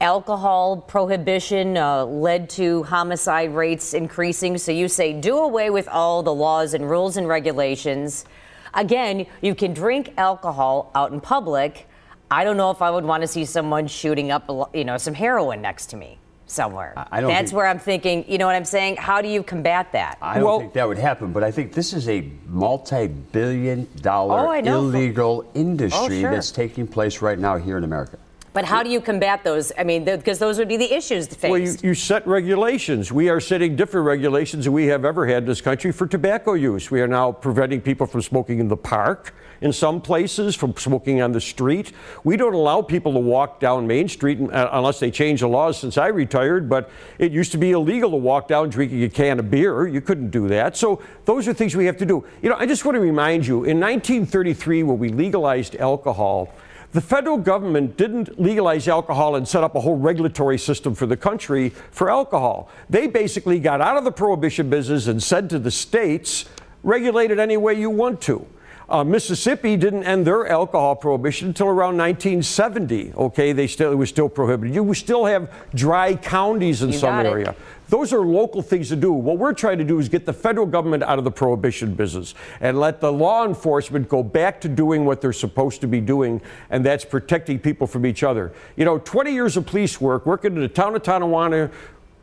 alcohol prohibition uh, led to homicide rates increasing. So you say do away with all the laws and rules and regulations. Again, you can drink alcohol out in public. I don't know if I would want to see someone shooting up, you know, some heroin next to me somewhere. I don't That's think- where I'm thinking. You know what I'm saying? How do you combat that? I don't Well- think that would happen, but I think this is a multi-billion dollar Oh, illegal oh, industry sure. that's taking place right now here in America. But how do you combat those? I mean, because those would be the issues faced. Well, you, you set regulations. We are setting different regulations than we have ever had in this country for tobacco use. We are now preventing people from smoking in the park in some places, from smoking on the street. We don't allow people to walk down Main Street uh, unless they change the laws since I retired, but it used to be illegal to walk down drinking a can of beer. You couldn't do that. So those are things we have to do. You know, I just want to remind you in 1933, when we legalized alcohol, the federal government didn't legalize alcohol and set up a whole regulatory system for the country for alcohol. They basically got out of the prohibition business and said to the states, regulate it any way you want to. Uh, Mississippi didn't end their alcohol prohibition until around 1970. Okay, they still it was still prohibited. You still have dry counties in You some area. Those are local things to do. What we're trying to do is get the federal government out of the prohibition business and let the law enforcement go back to doing what they're supposed to be doing, and that's protecting people from each other. You know, 20 years of police work, working in the town of Tonawanda,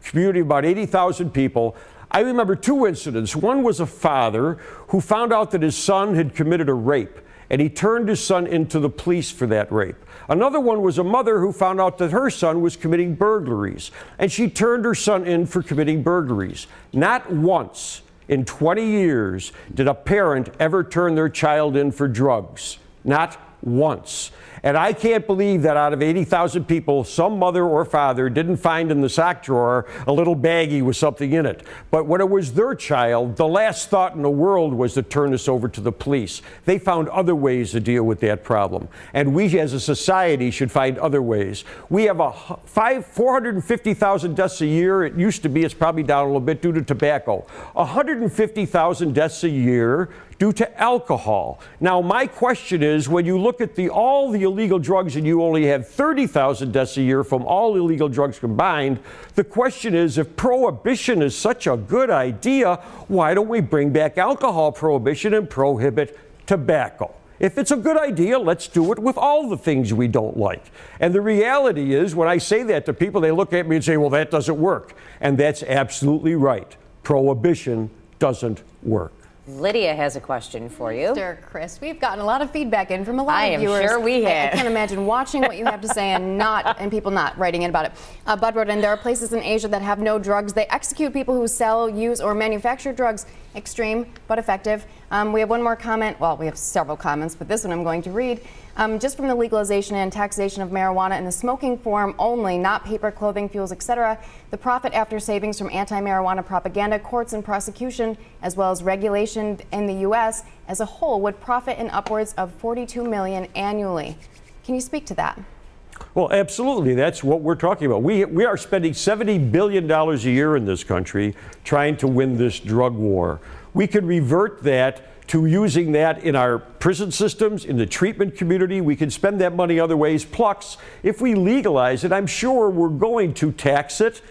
community of about 80,000 people. I remember two incidents. One was a father who found out that his son had committed a rape, and he turned his son into the police for that rape. Another one was a mother who found out that her son was committing burglaries, and she turned her son in for committing burglaries. Not once in 20 years did a parent ever turn their child in for drugs. Not once. And I can't believe that out of 80,000 people, some mother or father didn't find in the sock drawer a little baggie with something in it. But when it was their child, the last thought in the world was to turn this over to the police. They found other ways to deal with that problem. And we as a society should find other ways. We have a five, 450,000 deaths a year. It used to be, it's probably down a little bit due to tobacco. 150,000 deaths a year due to alcohol. Now, my question is when you look at the, all the illegal drugs and you only have 30,000 deaths a year from all illegal drugs combined, the question is if prohibition is such a good idea, why don't we bring back alcohol prohibition and prohibit tobacco? If it's a good idea, let's do it with all the things we don't like. And the reality is, when I say that to people, they look at me and say, well, that doesn't work. And that's absolutely right. Prohibition doesn't work. Lydia has a question for you. Mr. Christ, we've gotten a lot of feedback in from a lot I of am sure we I- I, can't imagine watching what you have to say and not and people not writing in about it. Uh, Bud wrote in, there are places in Asia that have no drugs. They execute people who sell, use, or manufacture drugs. Extreme but effective. Um, we have one more comment. Well, we have several comments, but this one I'm going to read. Um, just from the legalization and taxation of marijuana in the smoking form only, not paper, clothing, fuels, etc., the profit after savings from anti-marijuana propaganda, courts, and prosecution, as well as regulation in the U.S. as a whole, would profit in upwards of 42 million annually. Can you speak to that? Well, absolutely. That's what we're talking about. We, we are spending $70 billion a year in this country trying to win this drug war. We could revert that to using that in our prison systems, in the treatment community. We can spend that money other ways. Plus, if we legalize it, I'm sure we're going to tax it.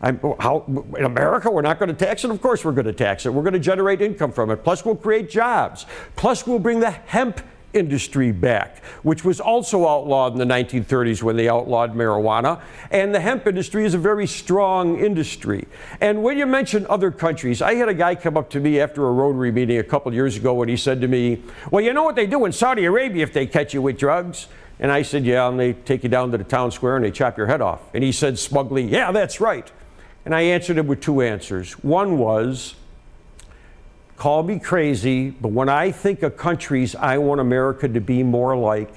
How, in America, we're not going to tax it? Of course, we're going to tax it. We're going to generate income from it. Plus, we'll create jobs. Plus, we'll bring the hemp industry back, which was also outlawed in the 1930s when they outlawed marijuana. And the hemp industry is a very strong industry. And when you mention other countries, I had a guy come up to me after a Rotary meeting a couple years ago and he said to me, Well, you know what they do in Saudi Arabia if they catch you with drugs? And I said, Yeah, and they take you down to the town square and they chop your head off. And he said smugly, Yeah, that's right. And I answered him with two answers. One was, call me crazy, but when I think of countries I want America to be more like,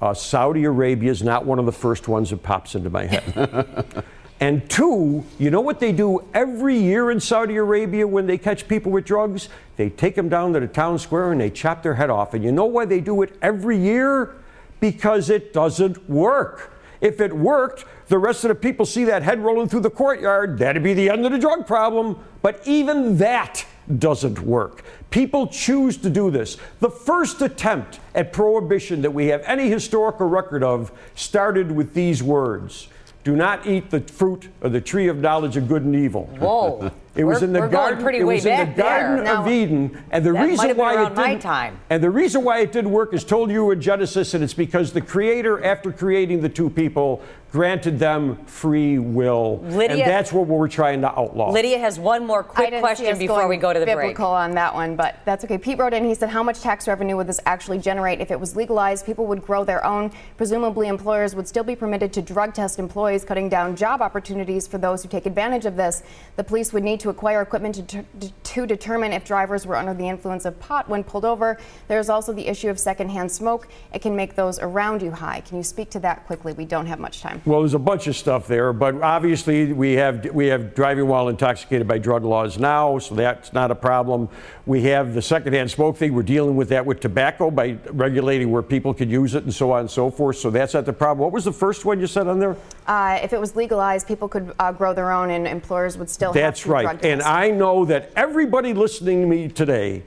uh, Saudi Arabia is not one of the first ones that pops into my head. <laughs> and two, you know what they do every year in Saudi Arabia when they catch people with drugs? They take them down to the town square and they chop their head off. And you know why they do it every year? Because it doesn't work. If it worked, the rest of the people see that head rolling through the courtyard, that'd be the end of the drug problem. But even that doesn't work. People choose to do this. The first attempt at prohibition that we have any historical record of started with these words Do not eat the fruit of the tree of knowledge of good and evil. Whoa. <laughs> It was We're- in the we're garden. pretty it way was in the back there. Garden Now- of Eden, and the That reason why it didn't. time. And the reason why it didn't work is told you in Genesis, and it's because the Creator, after creating the two people, granted them free will, Lydia- and that's what we're trying to outlaw. Lydia has one more quick question before we go to the break. biblical on that one, but that's okay. Pete wrote in. He said, "How much tax revenue would this actually generate if it was legalized? People would grow their own. Presumably, employers would still be permitted to drug test employees, cutting down job opportunities for those who take advantage of this. The police would need to acquire equipment to, to determine if drivers were under the influence of pot when pulled over. There's also the issue of secondhand smoke. It can make those around you high. Can you speak to that quickly? We don't have much time." Well, there's a bunch of stuff there, but obviously we have we have driving while intoxicated by drug laws now, so that's not a problem. We have the secondhand smoke thing. We're dealing with that with tobacco by regulating where people can use it and so on and so forth. So that's not the problem. What was the first one you said on there? Uh, if it was legalized, people could uh, grow their own, and employers would still That's have drug. And. I know that everybody listening to me today,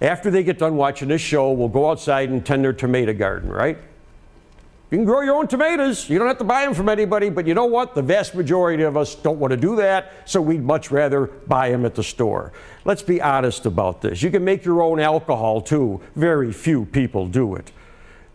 after they get done watching this show, will go outside and tend their tomato garden, right? You can grow your own tomatoes. You don't have to buy them from anybody. But you know what? The vast majority of us don't want to do that. So we'd much rather buy them at the store. Let's be honest about this. You can make your own alcohol too. Very few people do it.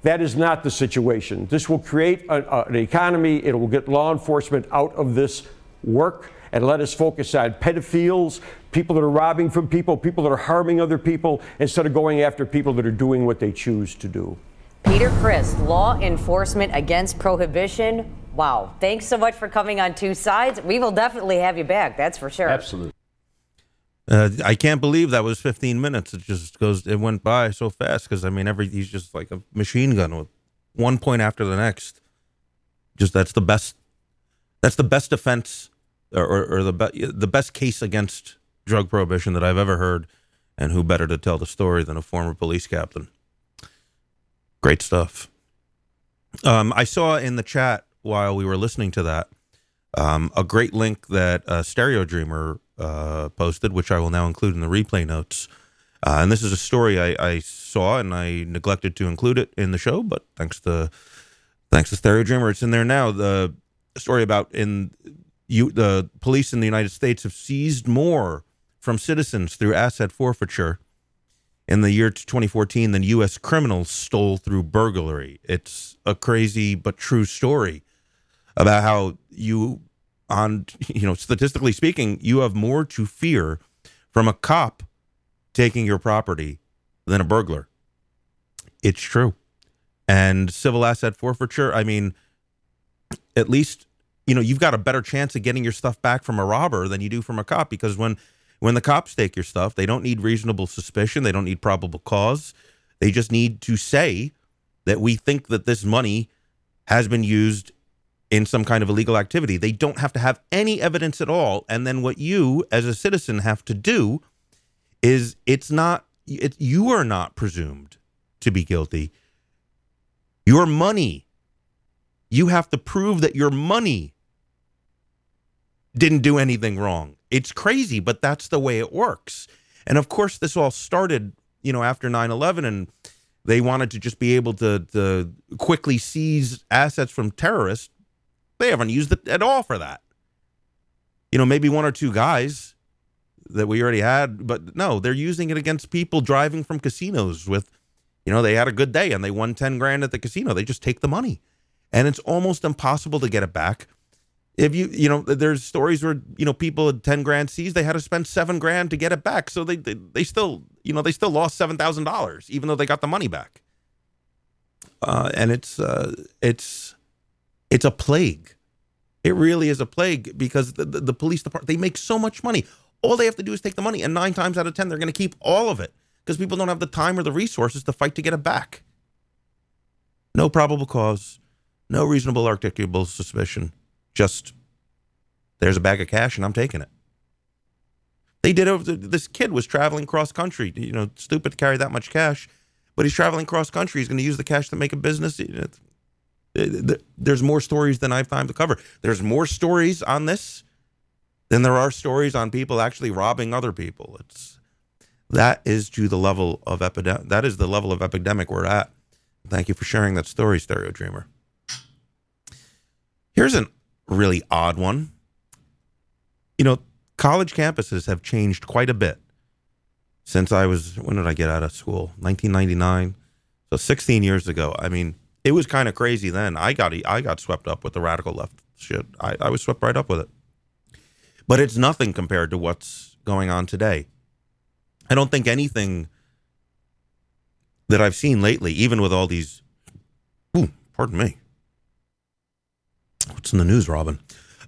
That is not the situation. This will create a, a- an economy. It will get law enforcement out of this work and let us focus on pedophiles, people that are robbing from people, people that are harming other people, instead of going after people that are doing what they choose to do. Peter Christ, law enforcement against prohibition. Wow. Thanks so much for coming on Two Sides. We will definitely have you back, that's for sure. Absolutely. Uh, I can't believe that was 15 minutes. It just goes, it went by so fast because I mean, every he's just like a machine gun with one point after the next. Just that's the best. That's the best defense, or, or, the be, the best case against drug prohibition that I've ever heard. And who better to tell the story than a former police captain? Great stuff. Um, I saw in the chat while we were listening to that um, a great link that uh, Stereo Dreamer uh, posted, which I will now include in the replay notes. Uh, and this is a story I, I saw, and I neglected to include it in the show, but thanks to thanks to Stereo Dreamer, it's in there now. The story about in you the police in the United States have seized more from citizens through asset forfeiture in the year 2014 than U.S. criminals stole through burglary. It's a crazy but true story about how you, on <laughs> you know, statistically speaking, you have more to fear from a cop taking your property than a burglar. It's true. And civil asset forfeiture, I mean, at least you know you've got a better chance of getting your stuff back from a robber than you do from a cop because when when the cops take your stuff, they don't need reasonable suspicion, they don't need probable cause. They just need to say that we think that this money has been used in some kind of illegal activity. They don't have to have any evidence at all. And then what you as a citizen have to do is it's not it, you are not presumed to be guilty. Your money you have to prove that your money didn't do anything wrong. It's crazy, but that's the way it works. And of course, this all started, you know, after 9 11, and they wanted to just be able to, to quickly seize assets from terrorists. They haven't used it at all for that. You know, maybe one or two guys that we already had, but no, they're using it against people driving from casinos with, you know, they had a good day and they won 10 grand at the casino. They just take the money and it's almost impossible to get it back. If you, you know, there's stories where you know people had ten grand seized, they had to spend seven grand to get it back, so they they, they still, you know, they still lost seven thousand dollars, even though they got the money back. Uh, and it's uh, it's it's a plague. It really is a plague because the, the, the police department they make so much money. All they have to do is take the money, and nine times out of ten, they're going to keep all of it because people don't have the time or the resources to fight to get it back. No probable cause, no reasonable articulable suspicion. Just there's a bag of cash and I'm taking it. They did over this kid was traveling cross country, you know, stupid to carry that much cash, but he's traveling cross country. He's going to use the cash to make a business. There's more stories than I have time to cover. There's more stories on this than there are stories on people actually robbing other people. It's that is to the level of epidemic. That is the level of epidemic we're at. Thank you for sharing that story, Stereo Dreamer. Here's a really odd one. You know, college campuses have changed quite a bit since I was when did I get out of school? 1999. So 16 years ago. I mean, it was kind of crazy then. I got I got swept up with the radical left shit. I, I was swept right up with it. But it's nothing compared to what's going on today. I don't think anything that I've seen lately, even with all these ooh, pardon me. What's in the news, Robin?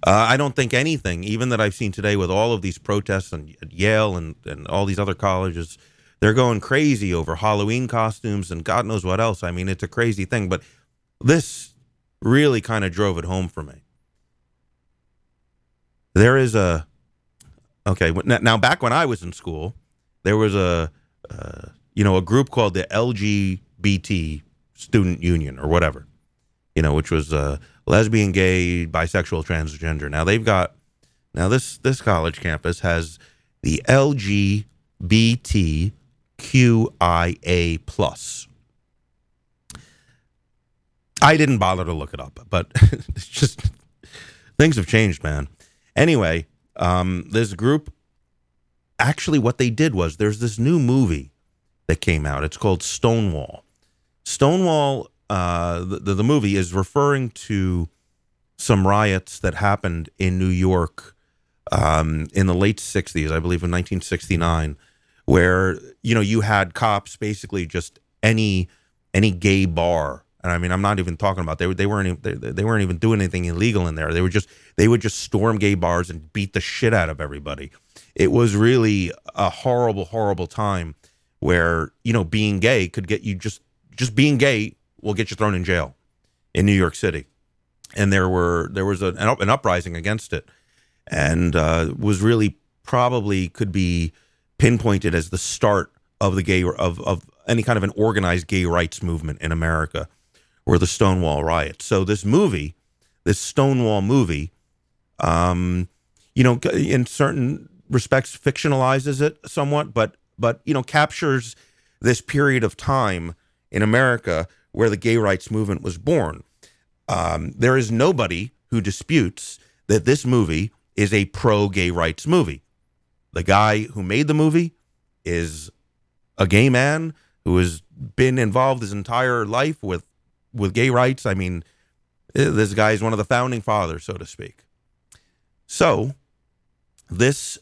Uh, I don't think anything, even that I've seen today with all of these protests and at Yale and, and all these other colleges, they're going crazy over Halloween costumes and God knows what else. I mean, it's a crazy thing, but this really kind of drove it home for me. There is a okay now. Back when I was in school, there was a uh, you know a group called the LGBT Student Union or whatever, you know, which was uh, lesbian, gay, bisexual, transgender. Now they've got now this this college campus has the LGBTQIA plus. I didn't bother to look it up, but <laughs> it's just things have changed, man. Anyway, um, this group actually what they did was there's this new movie that came out. It's called Stonewall. Stonewall, uh, the, the movie is referring to some riots that happened in New York um, in the late 60s, I believe in 1969, where, you know, you had cops basically just any any gay bar and I mean, I'm not even talking about they they weren't even, they, they weren't even doing anything illegal in there. They were just they would just storm gay bars and beat the shit out of everybody. It was really a horrible, horrible time where you know being gay could get you just just being gay will get you thrown in jail in New York City, and there were there was a, an, uprising against it, and uh, was really probably could be pinpointed as the start of the gay of of any kind of an organized gay rights movement in America were the Stonewall riots. So this movie, this Stonewall movie, um, you know, in certain respects fictionalizes it somewhat, but but you know captures this period of time in America where the gay rights movement was born. Um, there is nobody who disputes that this movie is a pro gay rights movie. The guy who made the movie is a gay man who has been involved his entire life with with gay rights. I mean, eh, this guy is one of the founding fathers, so to speak. So, this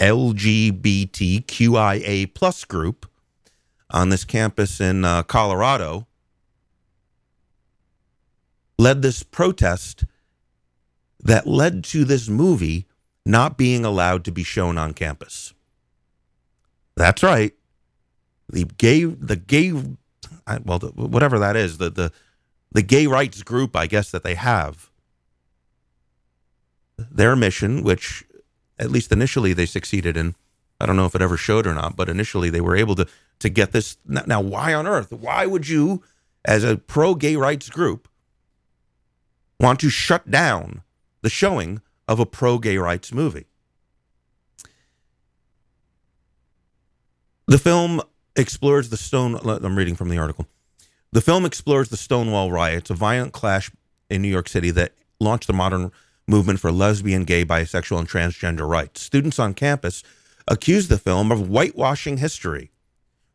LGBTQIA plus group on this campus in uh, Colorado led this protest that led to this movie not being allowed to be shown on campus. That's right. The gay the gay well, the, whatever that is, the, the the gay rights group, I guess that they have, their mission, which at least initially they succeeded in. I don't know if it ever showed or not, but initially they were able to to get this. Now, why on earth? Why would you, as a pro gay rights group, want to shut down the showing of a pro gay rights movie? The film explores the Stone. I'm reading from the article. The film explores the Stonewall riots, a violent clash in New York City that launched the modern movement for lesbian, gay, bisexual, and transgender rights. Students on campus accused the film of whitewashing history,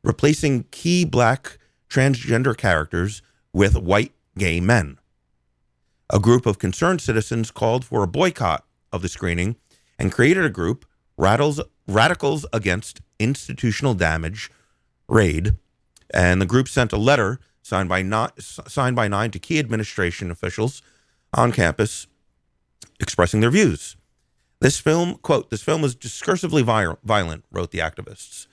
replacing key black transgender characters with white gay men. A group of concerned citizens called for a boycott of the screening and created a group, Radicals Against Institutional Damage, raid, and the group sent a letter signed by nine, signed by nine to key administration officials on campus expressing their views. This film, quote, this film is discursively violent, wrote the activists.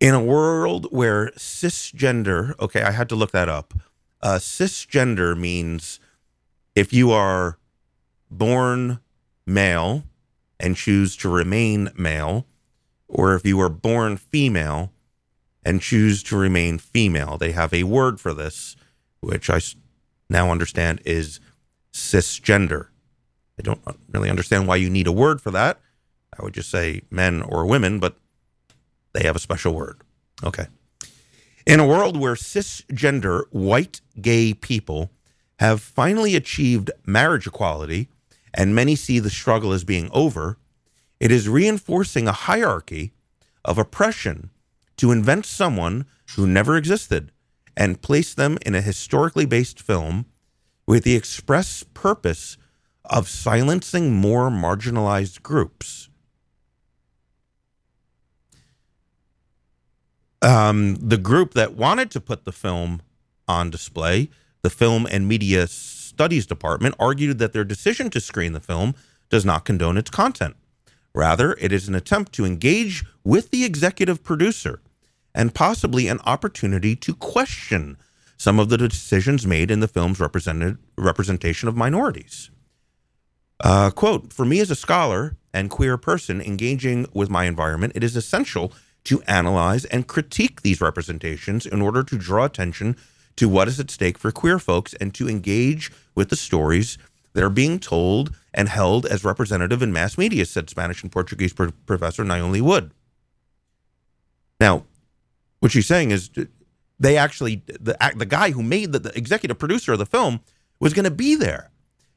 In a world where cisgender, okay, I had to look that up. Uh, cisgender means if you are born male and choose to remain male, or if you are born female and choose to remain female. They have a word for this, which I now understand is cisgender. I don't really understand why you need a word for that. I would just say men or women, but they have a special word. Okay. In a world where cisgender white gay people have finally achieved marriage equality and many see the struggle as being over, It is reinforcing a hierarchy of oppression to invent someone who never existed and place them in a historically based film with the express purpose of silencing more marginalized groups. Um, the group that wanted to put the film on display, the Film and Media Studies Department, argued that their decision to screen the film does not condone its content. Rather, it is an attempt to engage with the executive producer and possibly an opportunity to question some of the decisions made in the film's representation of minorities. Uh, quote, for me as a scholar and queer person engaging with my environment, it is essential to analyze and critique these representations in order to draw attention to what is at stake for queer folks and to engage with the stories that are being told and held as representative in mass media, said Spanish and Portuguese pro- professor Naomi Wood. Now, what she's saying is they actually, the, the guy who made the, the executive producer of the film was going to be there.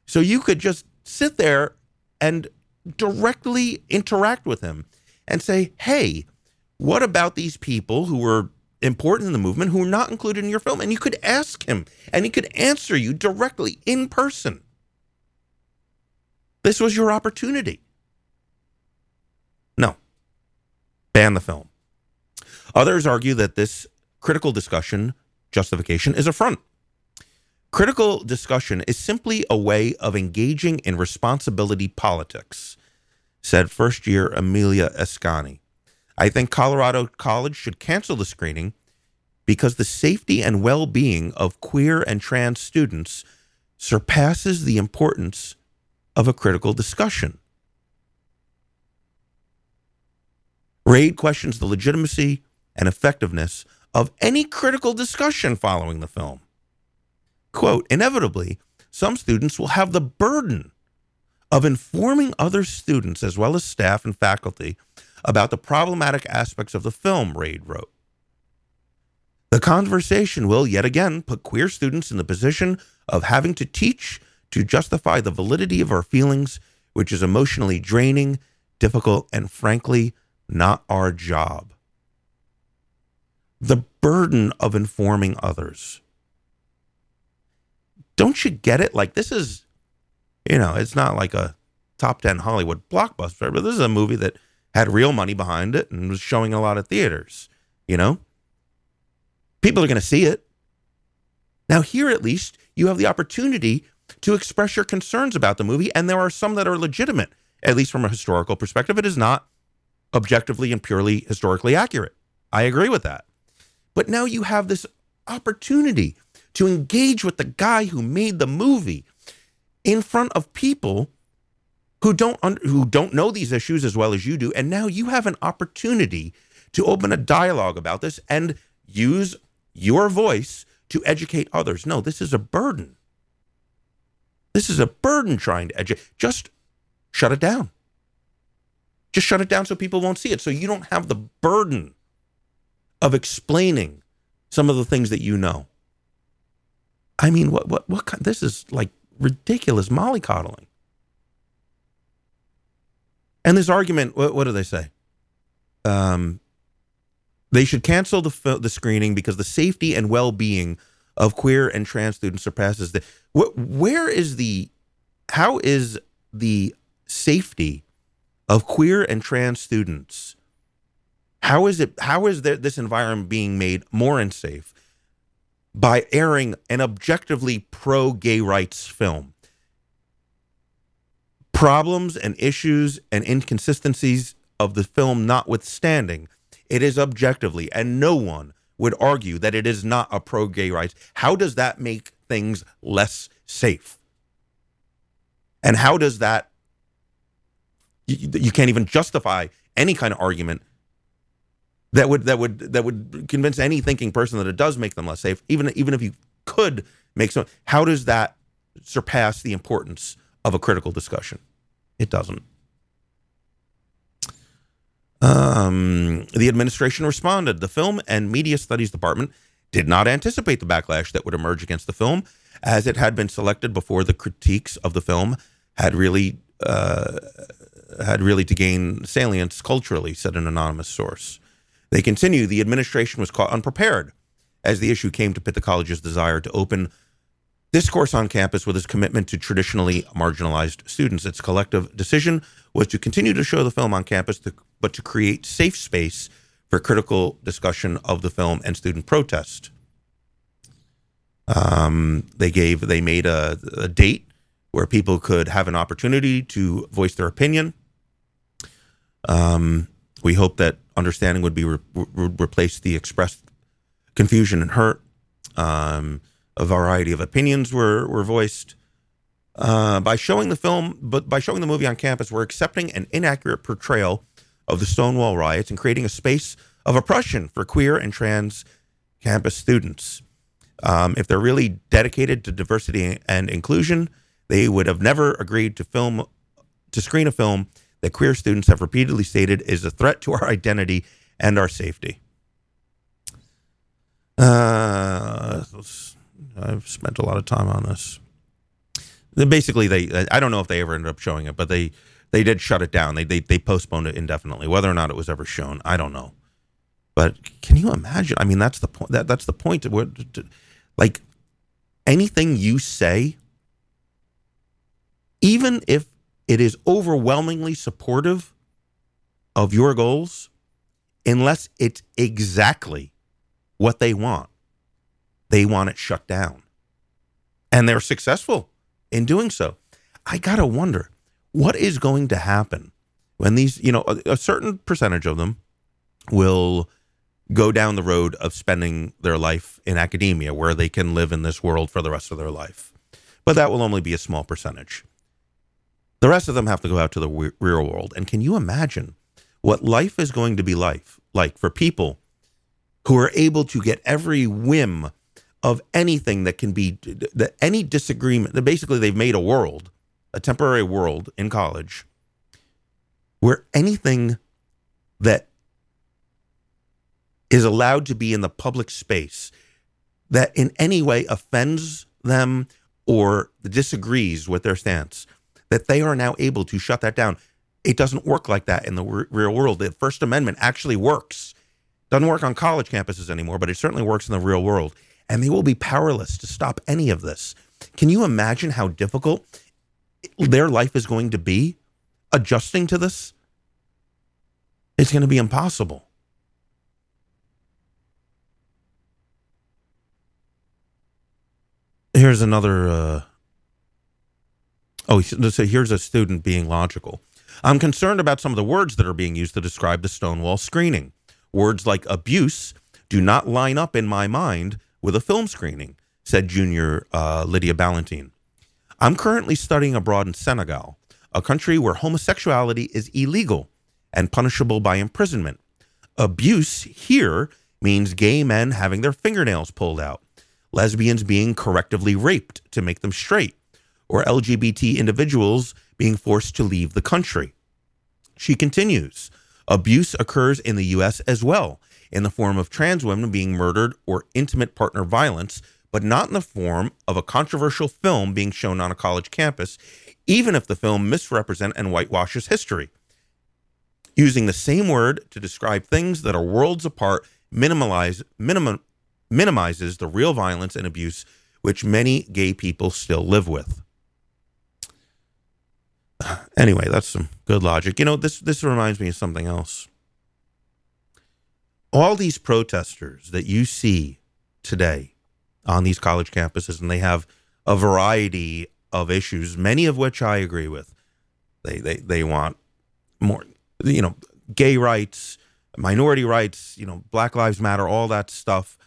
So you could just sit there and directly interact with him and say, hey, what about these people who were important in the movement who are not included in your film? And you could ask him and he could answer you directly in person. This was your opportunity. No. Ban the film. Others argue that this critical discussion justification is a front. Critical discussion is simply a way of engaging in responsibility politics, said first year Amelia Escani. I think Colorado College should cancel the screening because the safety and well being of queer and trans students surpasses the importance of a critical discussion. Raid questions the legitimacy and effectiveness of any critical discussion following the film. Quote, inevitably, some students will have the burden of informing other students as well as staff and faculty about the problematic aspects of the film, Raid wrote. The conversation will yet again put queer students in the position of having to teach to justify the validity of our feelings, which is emotionally draining, difficult, and frankly, not our job. The burden of informing others. Don't you get it? Like, this is, you know, it's not like a top 10 Hollywood blockbuster, but this is a movie that had real money behind it and was showing a lot of theaters, you know? People are going to see it. Now, here at least, you have the opportunity to express your concerns about the movie, and there are some that are legitimate, at least from a historical perspective. It is not objectively and purely historically accurate. I agree with that. But now you have this opportunity to engage with the guy who made the movie in front of people who don't who don't know these issues as well as you do. And now you have an opportunity to open a dialogue about this and use your voice to educate others. No this is a burden. This is a burden trying to educate just shut it down. Just shut it down so people won't see it. So you don't have the burden of explaining some of the things that you know i mean what what what kind, this is like ridiculous mollycoddling and this argument, what, what do they say? Um, they should cancel the the screening because the safety and well being of queer and trans students surpasses the. Wh- where is the? How is the safety of queer and trans students? How is it? How is there, this environment being made more unsafe by airing an objectively pro gay rights film? Problems and issues and inconsistencies of the film notwithstanding, it is objectively, and no one would argue that it is not a pro gay rights. How does that make things less safe? And how does that, you, you can't even justify any kind of argument that would that would that would convince any thinking person that it does make them less safe even even if you could make some how does that surpass the importance of a critical discussion? It doesn't. Um, the administration responded. The film and media studies department did not anticipate the backlash that would emerge against the film as it had been selected before the critiques of the film had really uh, had really to gain salience culturally, said an anonymous source. They continue the administration was caught unprepared as the issue came to pit the college's desire to open discourse on campus with its commitment to traditionally marginalized students. Its collective decision was to continue to show the film on campus, to, but to create safe space for critical discussion of the film and student protest. Um, they gave, they made a, a date where people could have an opportunity to voice their opinion. Um, we hope that understanding would be re- re- replace the expressed confusion and hurt. Um, a variety of opinions were were voiced. Uh, by showing the film, but by showing the movie on campus, we're accepting an inaccurate portrayal of the Stonewall riots and creating a space of oppression for queer and trans campus students. Um, if they're really dedicated to diversity and inclusion, they would have never agreed to film to screen a film that queer students have repeatedly stated is a threat to our identity and our safety. Uh, I've spent a lot of time on this. Basically, they I don't know if they ever ended up showing it, but they they did shut it down. They they they postponed it indefinitely. Whether or not it was ever shown, I don't know. But can you imagine? I mean, that's the point. That that's the point. Like anything you say, even if it is overwhelmingly supportive of your goals, unless it's exactly what they want, they want it shut down. And they're successful in doing so. I got to wonder what is going to happen when these, you know, a, a, certain percentage of them will go down the road of spending their life in academia where they can live in this world for the rest of their life. But that will only be a small percentage. The rest of them have to go out to the real world. And can you imagine what life is going to be like, like for people who are able to get every whim of anything that can be that any disagreement that basically they've made a world a temporary world in college where anything that is allowed to be in the public space that in any way offends them or disagrees with their stance that they are now able to shut that down it doesn't work like that in the real world the first amendment actually works doesn't work on college campuses anymore but it certainly works in the real world and they will be powerless to stop any of this. Can you imagine how difficult their life is going to be adjusting to this? It's going to be impossible. Here's another. Uh, oh, so here's a student being logical. I'm concerned about some of the words that are being used to describe the Stonewall screening. Words like abuse do not line up in my mind with a film screening, said junior uh, Lydia Ballantine. I'm currently studying abroad in Senegal, a country where homosexuality is illegal and punishable by imprisonment. Abuse here means gay men having their fingernails pulled out, lesbians being correctively raped to make them straight, or LGBT individuals being forced to leave the country. She continues Abuse occurs in the U.S. as well, in the form of trans women being murdered or intimate partner violence, but not in the form of a controversial film being shown on a college campus, even if the film misrepresents and whitewashes history. Using the same word to describe things that are worlds apart minimum, minimizes the real violence and abuse which many gay people still live with. <sighs> Anyway, that's some good logic. You know, this this reminds me of something else all these protesters that you see today on these college campuses, and they have a variety of issues, many of which I agree with. They they they want more, you know, gay rights, minority rights, you know, Black Lives Matter, all that stuff.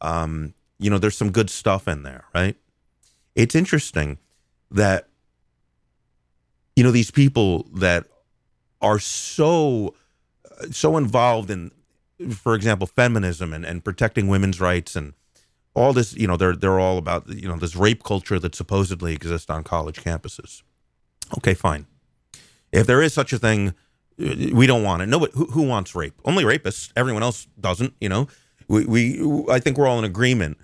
Um, you know, there's some good stuff in there, right? It's interesting that you know these people that are so so involved in for example, feminism and, and protecting women's rights and all this, you know, they're they're all about you know this rape culture that supposedly exists on college campuses. Okay, fine. If there is such a thing, uh, we don't want it. Nobody who, who wants rape? Only rapists. Everyone else doesn't. You know, we, we I think we're all in agreement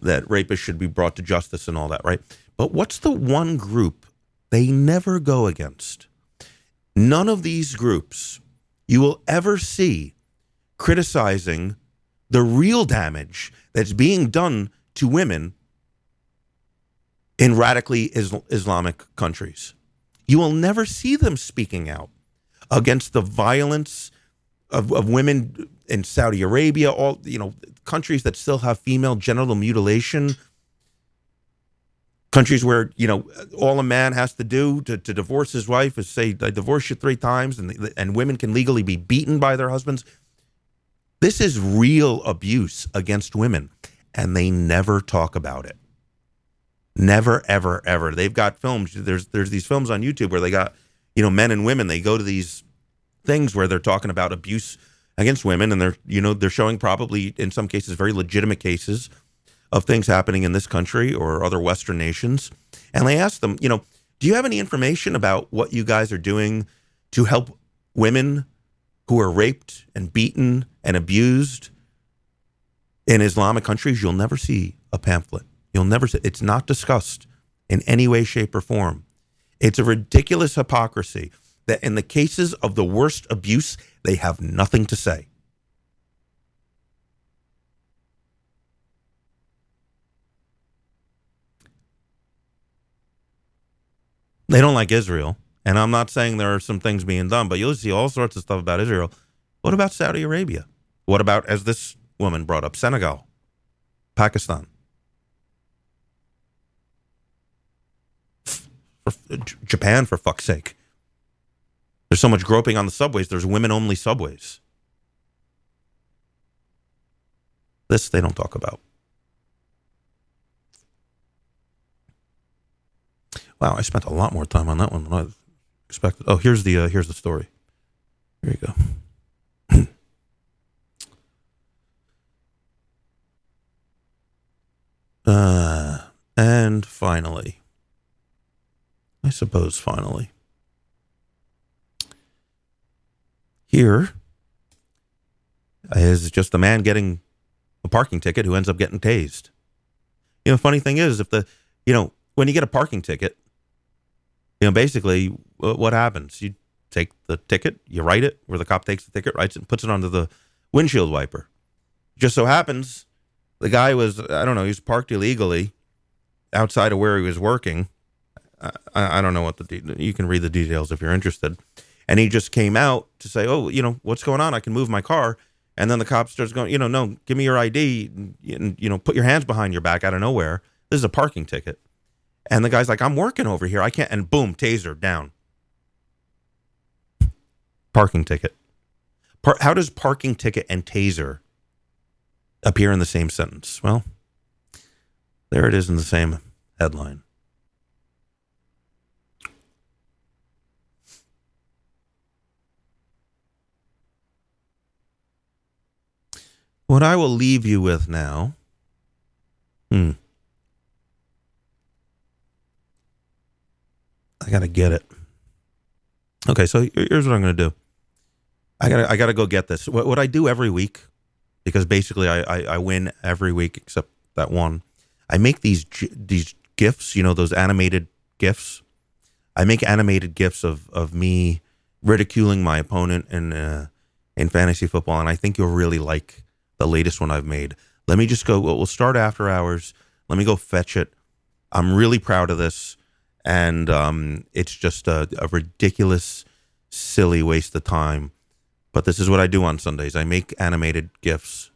that rapists should be brought to justice and all that, right? But what's the one group they never go against? None of these groups you will ever see criticizing the real damage that's being done to women in radically Isl- Islamic countries. You will never see them speaking out against the violence of, of women in Saudi Arabia, all you know, countries that still have female genital mutilation, countries where you know all a man has to do to, to divorce his wife is say I divorce you three times, and and women can legally be beaten by their husbands. This is real abuse against women, and they never talk about it. Never, ever, ever. They've got films. There's there's these films on YouTube where they got you know men and women. They go to these things where they're talking about abuse against women, and they're you know they're showing probably in some cases very legitimate cases of things happening in this country or other Western nations. And they ask them, you know, do you have any information about what you guys are doing to help women who are raped and beaten and abused in Islamic countries? You'll never see a pamphlet. You'll never see it's not discussed in any way, shape, or form. It's a ridiculous hypocrisy that in the cases of the worst abuse, they have nothing to say. They don't like Israel. And I'm not saying there are some things being done, but you'll see all sorts of stuff about Israel. What about Saudi Arabia? What about, as this woman brought up, Senegal, Pakistan? Japan, for fuck's sake. There's so much groping on the subways. There's women only subways. This they don't talk about. Wow, I spent a lot more time on that one than I expected. Oh, here's the uh, here's the story. Here you go. <clears throat> uh, and finally, I suppose finally, here is just a man getting a parking ticket who ends up getting tased. You know, funny thing is, if the you know when you get a parking ticket, you know, basically what happens? You take the ticket, you write it, where the cop takes the ticket, writes it, and puts it onto the windshield wiper. Just so happens the guy was, I don't know, he was parked illegally outside of where he was working. I, I don't know what the, de- you can read the details if you're interested. And he just came out to say, oh, you know, what's going on? I can move my car. And then the cop starts going, you know, no, give me your ID and, and you know, put your hands behind your back out of nowhere. This is a parking ticket. And the guy's like, I'm working over here. I can't. And boom, taser down. Parking ticket. Par- How does parking ticket and taser appear in the same sentence? Well, there it is in the same headline. What I will leave you with now. Hmm. I gotta get it. Okay, so here's what I'm gonna do. I gotta I gotta go get this. What, what I do every week, because basically I, I, I win every week except that one. I make these these gifs, you know, those animated gifs. I make animated gifs of of me ridiculing my opponent in uh, in fantasy football, and I think you'll really like the latest one I've made. Let me just go. We'll start after hours. Let me go fetch it. I'm really proud of this and um, it's just a, a, ridiculous, silly waste of time. But this is what I do on Sundays. I make animated gifs